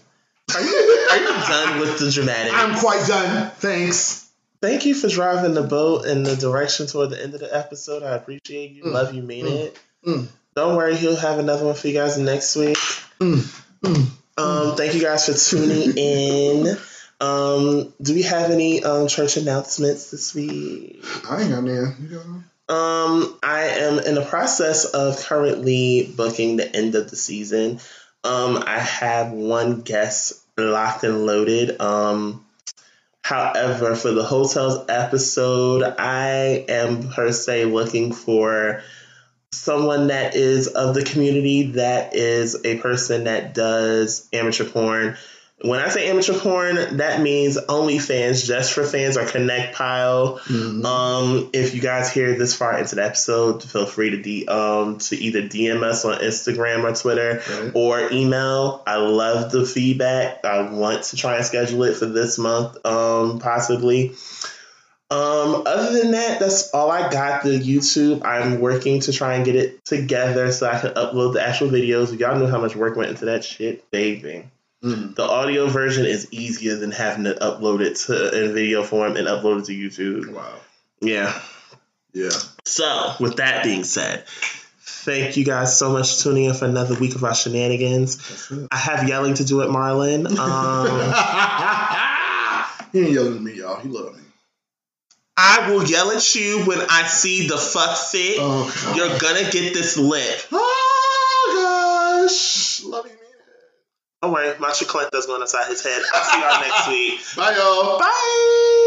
are you are you done with the dramatic? I'm quite done. Thanks. Thank you for driving the boat in the direction toward the end of the episode. I appreciate you. Mm, Love you, mean mm, it. mm. Don't worry, he'll have another one for you guys next week. Mm, mm. Um, thank you guys for tuning in. Um, do we have any um, church announcements this week? I ain't got there. You got them? Um, I am in the process of currently booking the end of the season. Um, I have one guest locked and loaded. Um, however, for the hotels episode, I am per se looking for someone that is of the community that is a person that does amateur porn. When I say amateur porn, that means OnlyFans, just for fans, or Connect Pile. Mhm. Um, if you guys hear this far into the episode, feel free to d um to either DM us on Instagram or Twitter Right. or email. I love the feedback. I want to try and schedule it for this month, um, possibly. Um, other than that, that's all I got. The YouTube, I'm working to try and get it together so I can upload the actual videos. Y'all know how much work went into that shit, baby. Mm. The audio version is easier than having to upload it to in video form and upload it to YouTube. Wow. Yeah. Yeah. So, with that being said, thank you guys so much for tuning in for another week of our shenanigans. I have yelling to do it, Marlon. Um, he ain't yelling at me, y'all. He love me. I will yell at you when I see the fuck fit. Oh, You're gonna get this lip. Oh, gosh. Love you. Don't wait, my does going inside his head. I'll see y'all next week. Bye y'all. Bye.